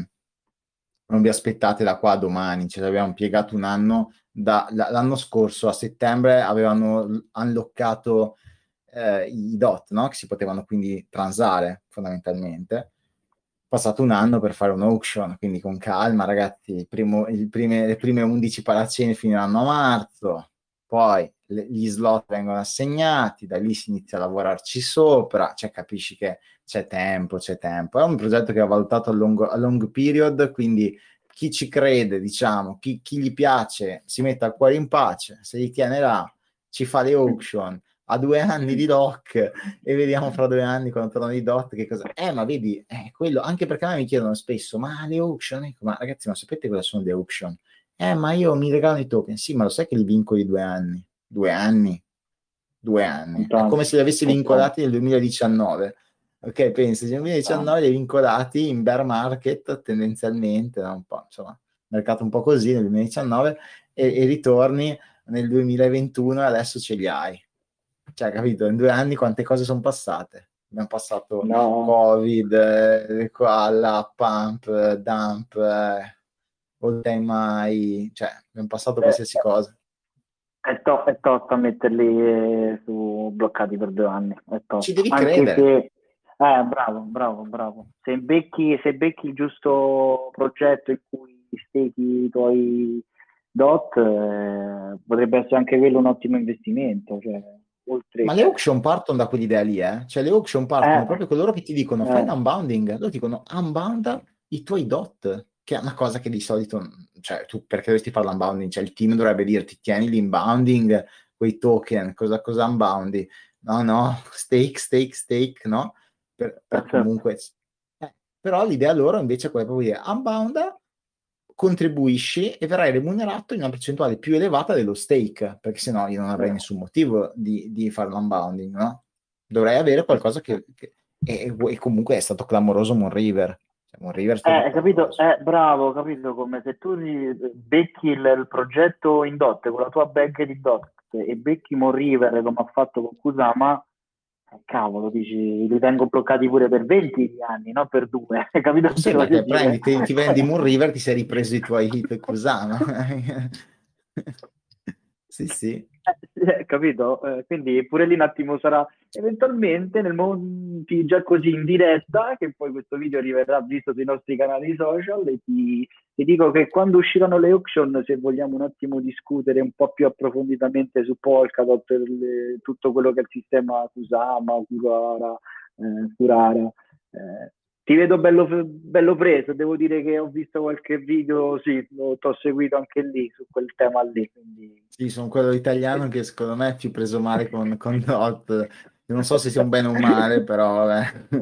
Speaker 2: non vi aspettate da qua a domani, cioè, abbiamo impiegato un anno, da, l'anno scorso a settembre avevano unlockato eh, i DOT, no? che si potevano quindi transare fondamentalmente, passato un anno per fare un auction, quindi con calma, ragazzi, primo, prime, le prime 11 palacene finiranno a marzo, poi gli slot vengono assegnati, da lì si inizia a lavorarci sopra, cioè capisci che c'è tempo, c'è tempo. È un progetto che ho valutato a long, a long period, quindi chi ci crede, diciamo, chi, chi, gli piace, si mette al cuore in pace, se li tiene là, ci fa le auction, ha due anni di doc e vediamo fra due anni quando tornano i dot che cosa... Eh, ma vedi, è quello, anche perché a me mi chiedono spesso, ma le auction, ecco, ma ragazzi, ma sapete cosa sono le auction? Eh, ma io mi regalo i token. Sì, ma lo sai che li vincoli due anni? Due anni? Due anni. Intanto, è come se li avessi vincolati nel 2019. Ok, pensi, nel 2019 ah. li hai vincolati in bear market tendenzialmente, un po', insomma, mercato un po' così nel 2019 e, e ritorni nel 2021 e adesso ce li hai. Cioè, capito? In due anni quante cose sono passate? Abbiamo passato no. Covid, eh, qua, la pump, dump, eh, all time high, cioè abbiamo passato qualsiasi cosa.
Speaker 1: È, to- è tosta metterli eh, su bloccati per due anni.
Speaker 2: Ci devi Anche credere. Se...
Speaker 1: Eh, bravo, bravo, bravo. Se becchi, se becchi il giusto progetto in cui stechi i tuoi dot, eh, potrebbe essere anche quello un ottimo investimento. Cioè, oltre...
Speaker 2: Ma le auction partono da quell'idea lì, eh? Cioè le auction partono eh. proprio coloro che ti dicono fai un unbounding, loro dicono unbounda i tuoi dot che è una cosa che di solito, cioè tu perché dovresti fare l'unbounding? Cioè il team dovrebbe dirti tieni l'inbounding, quei token, cosa, cosa unboundi? No, no, stake, stake, stake, no? Per, per certo. comunque... Eh, però l'idea loro invece è quella proprio di unbounda, contribuisci e verrai remunerato in una percentuale più elevata dello stake, perché sennò io non avrei nessun motivo di, di fare l'unbounding, no? Dovrei avere qualcosa che, che e, e, comunque è stato clamoroso Moon River.
Speaker 1: Cioè, Moon River eh, capito? Eh, bravo, capito come se tu becchi il, il progetto in DOT con la tua bag di DOT e becchi Moon River come ha fatto con Kusama, eh, cavolo, dici, li tengo bloccati pure per 20 anni, non per due, <laughs> capito?
Speaker 2: Sì, perché prendi, ti, ti vendi Moon River, ti sei ripreso i tuoi hit Kusama. <laughs> sì, sì.
Speaker 1: Eh, capito? Eh, quindi pure lì un attimo sarà eventualmente nel momento già così in diretta, che poi questo video arriverà visto sui nostri canali social, e ti, ti, dico che quando usciranno le auction, se vogliamo un attimo discutere un po' più approfonditamente su Polkadot, le, tutto quello che è il sistema Kusama, Kurara, eh, Kurara, eh, ti vedo bello, bello, preso, devo dire che ho visto qualche video, sì, ti ho seguito anche lì, su quel tema lì. Quindi...
Speaker 2: Sì, sono quello italiano che secondo me è più preso male con, con Dot. Non so se sia un bene o un male, <laughs> però vabbè.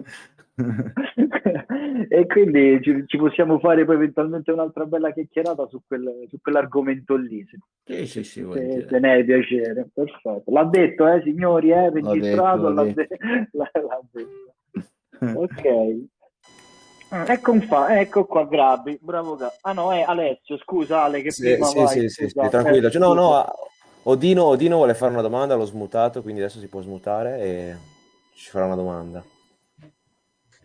Speaker 1: e quindi ci, ci, possiamo fare poi eventualmente un'altra bella chiacchierata su, quel, su quell'argomento lì. Se,
Speaker 2: sì, sì, sì,
Speaker 1: se, se ne hai piacere. Perfetto. L'ha detto, eh, signori, eh, registrato, l'ha detto. <laughs> L'ha, l'ha detto. Ok. Ah, ecco, un fa- ecco qua Grabbi, bravo Grabbi. Ah no, è Alessio, scusa Ale che
Speaker 3: sì,
Speaker 1: prima
Speaker 3: sì, vai, sì, sì, sì, tranquillo. Cioè, no, no, Odino, Odino vuole fare una domanda, l'ho smutato, quindi adesso si può smutare e ci farà una domanda.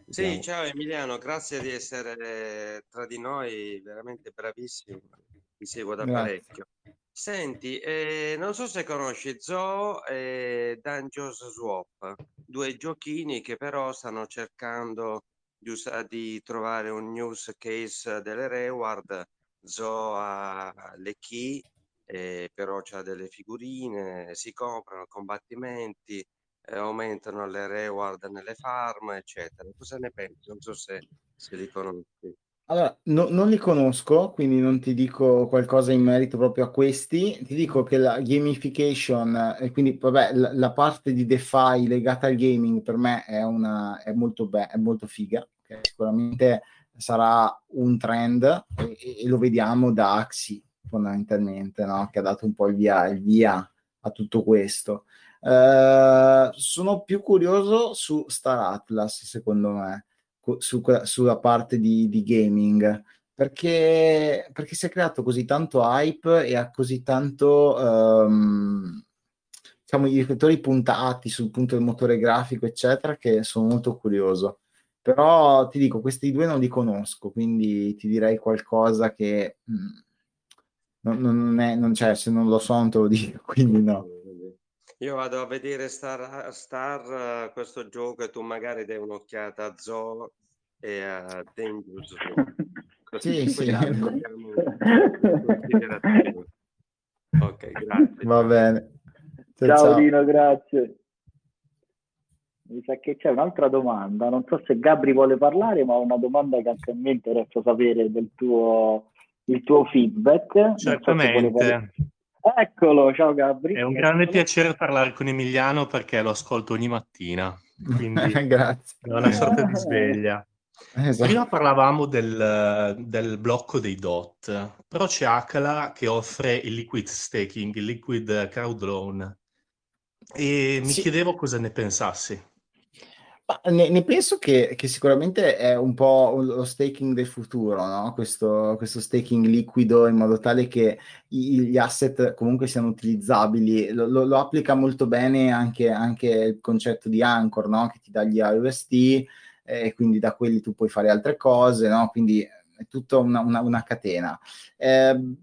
Speaker 5: Vediamo. Sì, ciao Emiliano, grazie di essere tra di noi, veramente bravissimo, ti seguo da grazie. parecchio. Senti, eh, non so se conosci Zoo e Dungeons Swap, due giochini che però stanno cercando di, trovare un news case delle reward, Zo ha le key, eh, però c'ha delle figurine, si comprano combattimenti, eh, aumentano le reward nelle farm, eccetera. Cosa ne pensi? Non so se, se li conosci.
Speaker 2: Allora, no, non li conosco, quindi non ti dico qualcosa in merito proprio a questi. Ti dico che la gamification, e quindi vabbè, la, la parte di DeFi legata al gaming per me è, una, è, molto, be- è molto figa. Okay? Sicuramente sarà un trend e, e, lo vediamo da Axi fondamentalmente, no? che ha dato un po' il via, il via a tutto questo. Uh, sono più curioso su Star Atlas, secondo me su, sulla parte di, di gaming. Perché, perché, si è creato così tanto hype e ha così tanto um, diciamo i riflettori puntati sul punto del motore grafico eccetera che sono molto curioso. Però ti dico questi due non li conosco quindi ti direi qualcosa che mh, mm, non, non, è non c'è se non lo so non te lo dico <laughs> quindi no
Speaker 5: io vado a vedere Star, Star questo gioco e tu magari dai un'occhiata a Zoo e a Dangerous.
Speaker 2: sì, sì.
Speaker 5: ok, grazie.
Speaker 2: Va bene.
Speaker 1: Ciao, ciao Dino, grazie. Mi sa che c'è un'altra domanda, non so se Gabri vuole parlare, ma ho una domanda che anche a me interessa sapere del tuo, il tuo feedback.
Speaker 6: Certamente.
Speaker 1: Eccolo, ciao Gabri.
Speaker 6: È un grande piacere parlare con Emiliano perché lo ascolto ogni mattina, quindi <laughs>
Speaker 2: Grazie.
Speaker 6: è una sorta di sveglia. Esatto. Prima parlavamo del, del, blocco dei DOT, però c'è Akala che offre il liquid staking, il liquid crowd loan e mi sì. chiedevo cosa ne pensassi.
Speaker 2: Ne, ne, penso che, che, sicuramente è un po' lo staking del futuro, no? questo, questo, staking liquido in modo tale che i, gli asset comunque siano utilizzabili. Lo, lo, lo applica molto bene anche, anche, il concetto di Anchor, no? che ti dà gli UST e eh, quindi da quelli tu puoi fare altre cose, no? quindi è tutta una, una, una catena. Eh,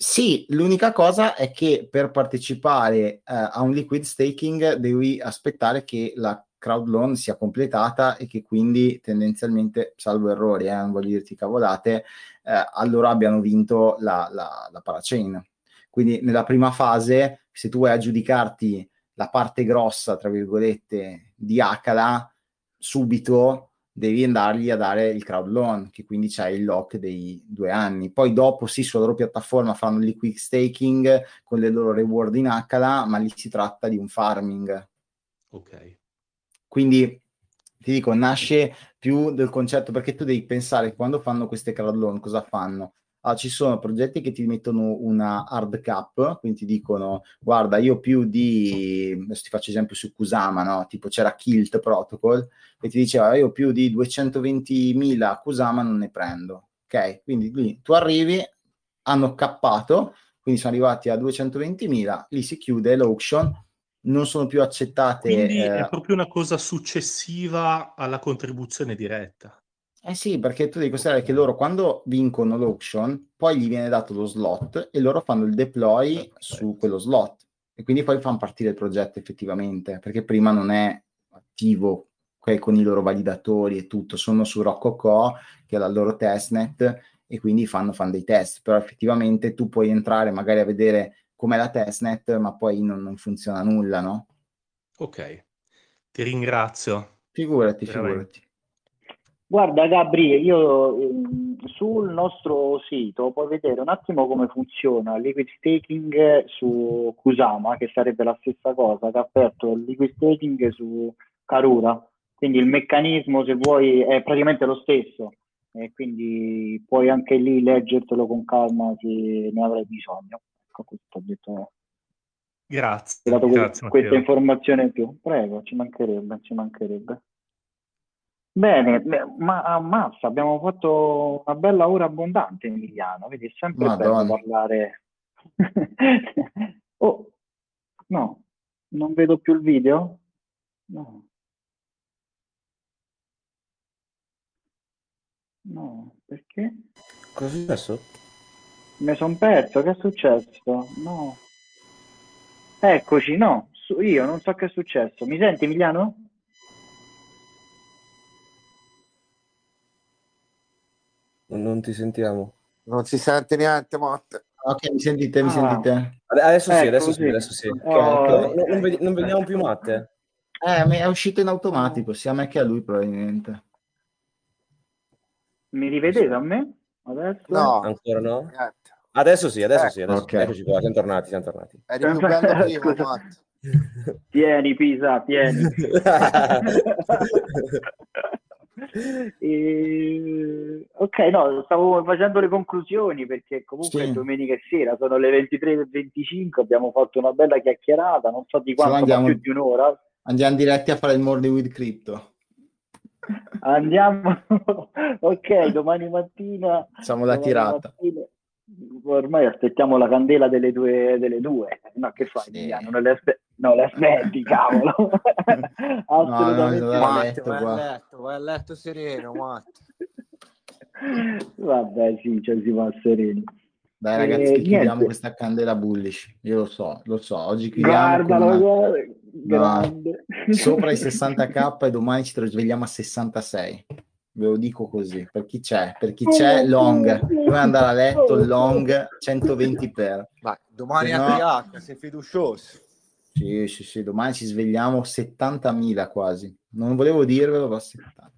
Speaker 2: sì, l'unica cosa è che per partecipare eh, a un liquid staking devi aspettare che la crowd loan sia completata e che quindi tendenzialmente, salvo errori, eh, non voglio dirti cavolate, eh, allora abbiano vinto la, la, la parachain. Quindi nella prima fase, se tu vuoi aggiudicarti la parte grossa, tra virgolette, di Akala, subito devi andargli a dare il crowd loan, che quindi c'è il lock dei due anni. Poi dopo sì, sulla loro piattaforma fanno il liquid staking con le loro reward in HLA, ma lì si tratta di un farming.
Speaker 6: Ok.
Speaker 2: Quindi ti dico, nasce più del concetto, perché tu devi pensare quando fanno queste crowd loan cosa fanno? Ah, ci sono progetti che ti mettono una hard cap, quindi ti dicono guarda io più di, adesso ti faccio esempio su Kusama, no? tipo c'era Kilt Protocol e ti diceva io più di 220.000 Kusama non ne prendo, ok? Quindi lì tu arrivi, hanno cappato, quindi sono arrivati a 220.000, lì si chiude l'auction, non sono più accettate.
Speaker 6: Quindi eh... è proprio una cosa successiva alla contribuzione diretta.
Speaker 2: Eh sì, perché tu devi considerare che loro quando vincono l'auction, poi gli viene dato lo slot e loro fanno il deploy su quello slot e quindi poi fanno partire il progetto effettivamente, perché prima non è attivo con i loro validatori e tutto, sono su Roccoco, che è la loro testnet, e quindi fanno, fanno dei test, però effettivamente tu puoi entrare magari a vedere com'è la testnet, ma poi non, non funziona nulla, no?
Speaker 6: Ok, ti ringrazio.
Speaker 2: Figurati, Veramente. figurati.
Speaker 1: Guarda Gabri, io ehm, sul nostro sito puoi vedere un attimo come funziona il liquid staking su Kusama, che sarebbe la stessa cosa, che ha aperto il liquid staking su Karura. Quindi il meccanismo, se vuoi, è praticamente lo stesso. E quindi puoi anche lì leggertelo con calma se ne avrai bisogno. Ecco, questo ho detto.
Speaker 6: Grazie.
Speaker 1: Dato
Speaker 6: grazie
Speaker 1: questa informazione in più. Prego, ci mancherebbe, ci mancherebbe. Bene, ma ammazza, abbiamo fatto una bella ora abbondante Emiliano, vedi, è sempre Madonna. bello parlare. <laughs> oh, no, non vedo più il video? No. No, perché?
Speaker 3: Cosa è successo?
Speaker 1: Mi sono perso, che è successo? No. Eccoci, no, io non so che è successo. Mi senti Emiliano?
Speaker 3: Non ti sentiamo.
Speaker 7: Non si sente niente, Matte.
Speaker 2: Ok, mi sentite, mi ah. sentite?
Speaker 3: Adesso sì, ecco, adesso sì, adesso sì. Oh, okay. Non, non, vedi, non, vediamo più Matte?
Speaker 2: Eh, è uscito in automatico, sia a me che a lui probabilmente.
Speaker 1: Mi rivedete a me? Adesso?
Speaker 3: No. Ancora no? Niente. Adesso sì, adesso eh, sì, adesso okay. eccoci qua, siamo tornati, siamo tornati.
Speaker 7: Eri più bello prima, Matte. <laughs>
Speaker 1: Tieni Pisa, tieni. <laughs> E... Ok, no, stavo facendo le conclusioni perché comunque sì. domenica sera sono le 23.25, abbiamo fatto una bella chiacchierata, non so di quanto, andiamo, più di un'ora.
Speaker 2: Andiamo diretti a fare il morning with crypto.
Speaker 1: Andiamo, <laughs> ok, domani mattina.
Speaker 2: Facciamo la tirata. Mattina,
Speaker 1: ormai aspettiamo la candela delle due, delle due. no che fai sì. non le, aspe- no, le aspetti cavolo <laughs>
Speaker 7: assolutamente no, no, vai, a letto, vai, a letto, vai a letto sereno Matt.
Speaker 1: vabbè sì cioè si va sereno
Speaker 2: dai ragazzi eh, chiudiamo questa candela bullish io lo so lo so oggi chiudiamo
Speaker 1: Guardalo, una... grande.
Speaker 2: No, sopra i <laughs> 60k e domani ci svegliamo a 66 ve lo dico così, per chi c'è, per chi c'è long, puoi andare a letto long 120 per.
Speaker 7: Ma domani no... a TH, sei fiducioso.
Speaker 2: Sì, sì, sì, domani ci svegliamo 70.000 quasi. Non volevo dirvelo, ma 70.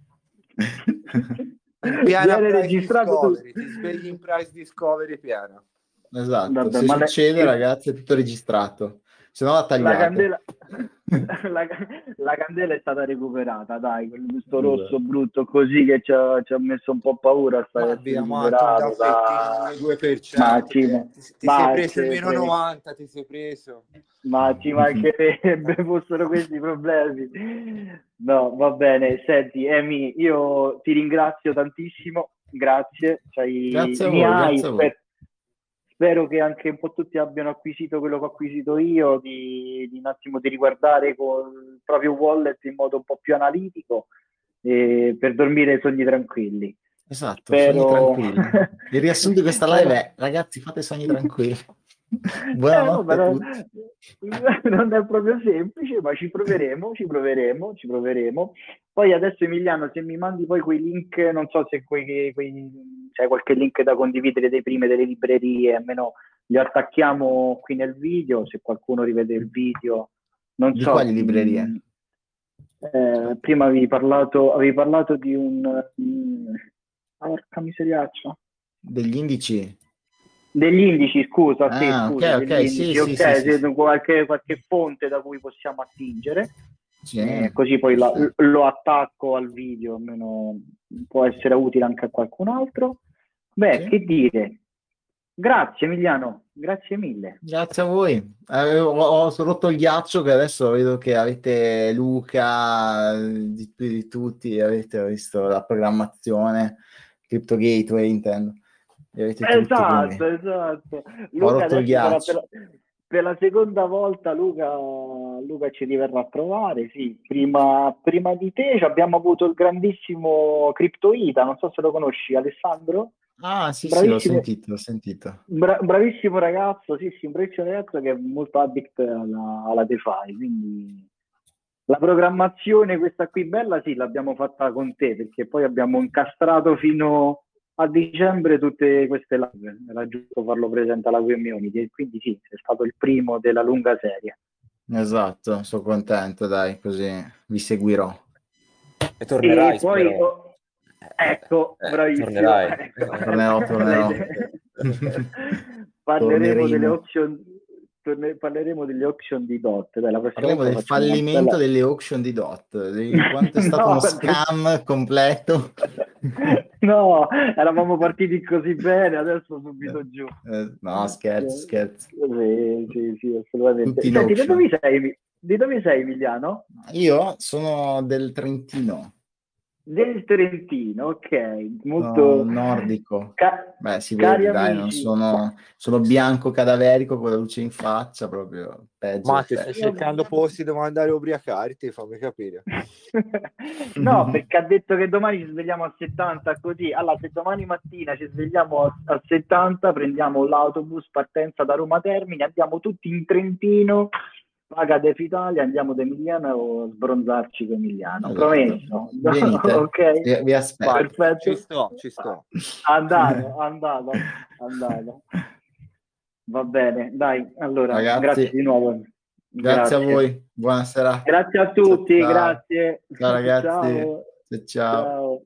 Speaker 7: piano registrato ti svegli in price discovery piano.
Speaker 2: Esatto, Vabbè, se succede le... ragazzi è tutto registrato se no la tagliate. <laughs>
Speaker 1: La candela, la, la candela, è stata recuperata, dai, questo rosso brutto così che ci ha, ci ha, messo un po' paura.
Speaker 7: Ma abbiamo recuperato, da... 2%. Ma ci, ti, ti ma sei preso il meno 90, ti sei preso.
Speaker 1: Ma ci <laughs> mancherebbe fossero questi problemi. No, va bene. Senti, Emi, io ti ringrazio tantissimo. Grazie. Cioè,
Speaker 2: grazie a voi, grazie a voi
Speaker 1: spero che anche un po' tutti abbiano acquisito quello che ho acquisito io, di, di un attimo di riguardare con il proprio wallet in modo un po' più analitico eh, per dormire sogni tranquilli.
Speaker 2: Esatto, spero... sogni tranquilli. Il riassunto di questa live è <laughs> ragazzi fate sogni tranquilli. <laughs> Buonanotte eh,
Speaker 1: no, <laughs> non è proprio semplice, ma ci proveremo, ci proveremo, ci proveremo. Poi adesso Emiliano, se mi mandi poi quei link, non so se quei, quei, c'è qualche link da condividere dei prime delle librerie, almeno li attacchiamo qui nel video, se qualcuno rivede il video. Non
Speaker 2: Di
Speaker 1: so.
Speaker 2: quali librerie?
Speaker 1: Eh, prima avevi parlato, avevi parlato di un... Mm, porca miseriaccia.
Speaker 2: Degli indici?
Speaker 1: Degli indici, scusa,
Speaker 2: ah, sì, scusa, ok, ok, sì, okay,
Speaker 1: sì, sì, qualche, qualche, fonte da cui possiamo attingere, eh, così poi la, lo attacco al video, almeno può essere utile anche a qualcun altro. Beh, che dire, grazie Emiliano, grazie mille.
Speaker 2: Grazie a voi, eh, ho, ho, rotto il ghiaccio che adesso vedo che avete Luca, di, di tutti, avete visto la programmazione, Crypto Gateway intendo
Speaker 1: esatto, tutti, esatto. Luca per la, per, la, seconda volta Luca, Luca, ci riverrà a trovare, sì. Prima, prima di te abbiamo avuto il grandissimo Cryptoida, non so se lo conosci, Alessandro?
Speaker 2: Ah, sì, sì, l'ho sentito, l'ho sentito.
Speaker 1: Bra- bravissimo ragazzo, sì, sì, un bravissimo ragazzo che è molto addict alla, alla DeFi, quindi la programmazione questa qui bella sì, l'abbiamo fatta con te, perché poi abbiamo incastrato fino a dicembre tutte queste live, era giusto farlo presente alla community quindi sì, è stato il primo della lunga serie.
Speaker 2: Esatto, sono contento, dai, così vi seguirò.
Speaker 3: E tornerai, e poi,
Speaker 1: oh, ecco, eh, bravissimo.
Speaker 2: Tornerai. <laughs> tornerò, tornerò. <laughs>
Speaker 1: Parleremo delle option torne- parleremo delle auction di DOT. Dai,
Speaker 2: parleremo del fallimento bella... delle auction di DOT, di <laughs> quanto è stato no, uno scam completo.
Speaker 1: no, eravamo partiti così bene, adesso subito giù.
Speaker 2: Eh, no, scherzo, scherzo.
Speaker 1: Sì, sì, sì assolutamente. Senti, dove, sei, di dove sei Emiliano?
Speaker 2: Io sono del Trentino.
Speaker 1: Del Trentino, ok, molto
Speaker 2: no, nordico. Ca- Beh, si vede, dai, non sono, sono, bianco cadaverico con la luce in faccia, proprio peggio.
Speaker 7: Ma ti stai cercando posti dove andare a ubriacarti, fammi capire. <laughs>
Speaker 1: no, perché ha detto che domani ci svegliamo a 70 così. Allora, se domani mattina ci svegliamo a, a 70, prendiamo l'autobus partenza da Roma Termini, andiamo tutti in Trentino paga Def Italia, andiamo da Emiliano o sbronzarci con Emiliano. Esatto. Promesso.
Speaker 2: Venite, <laughs> ok. Vi, vi aspetto.
Speaker 1: Perfetto.
Speaker 7: Ci sto, ci sto.
Speaker 1: Andato, andato, andato. Va bene, dai, allora, Ragazzi, grazie di nuovo.
Speaker 2: Grazie, grazie, a voi, buonasera.
Speaker 1: Grazie a tutti, ciao. grazie.
Speaker 2: Ciao ragazzi. ciao. ciao. ciao.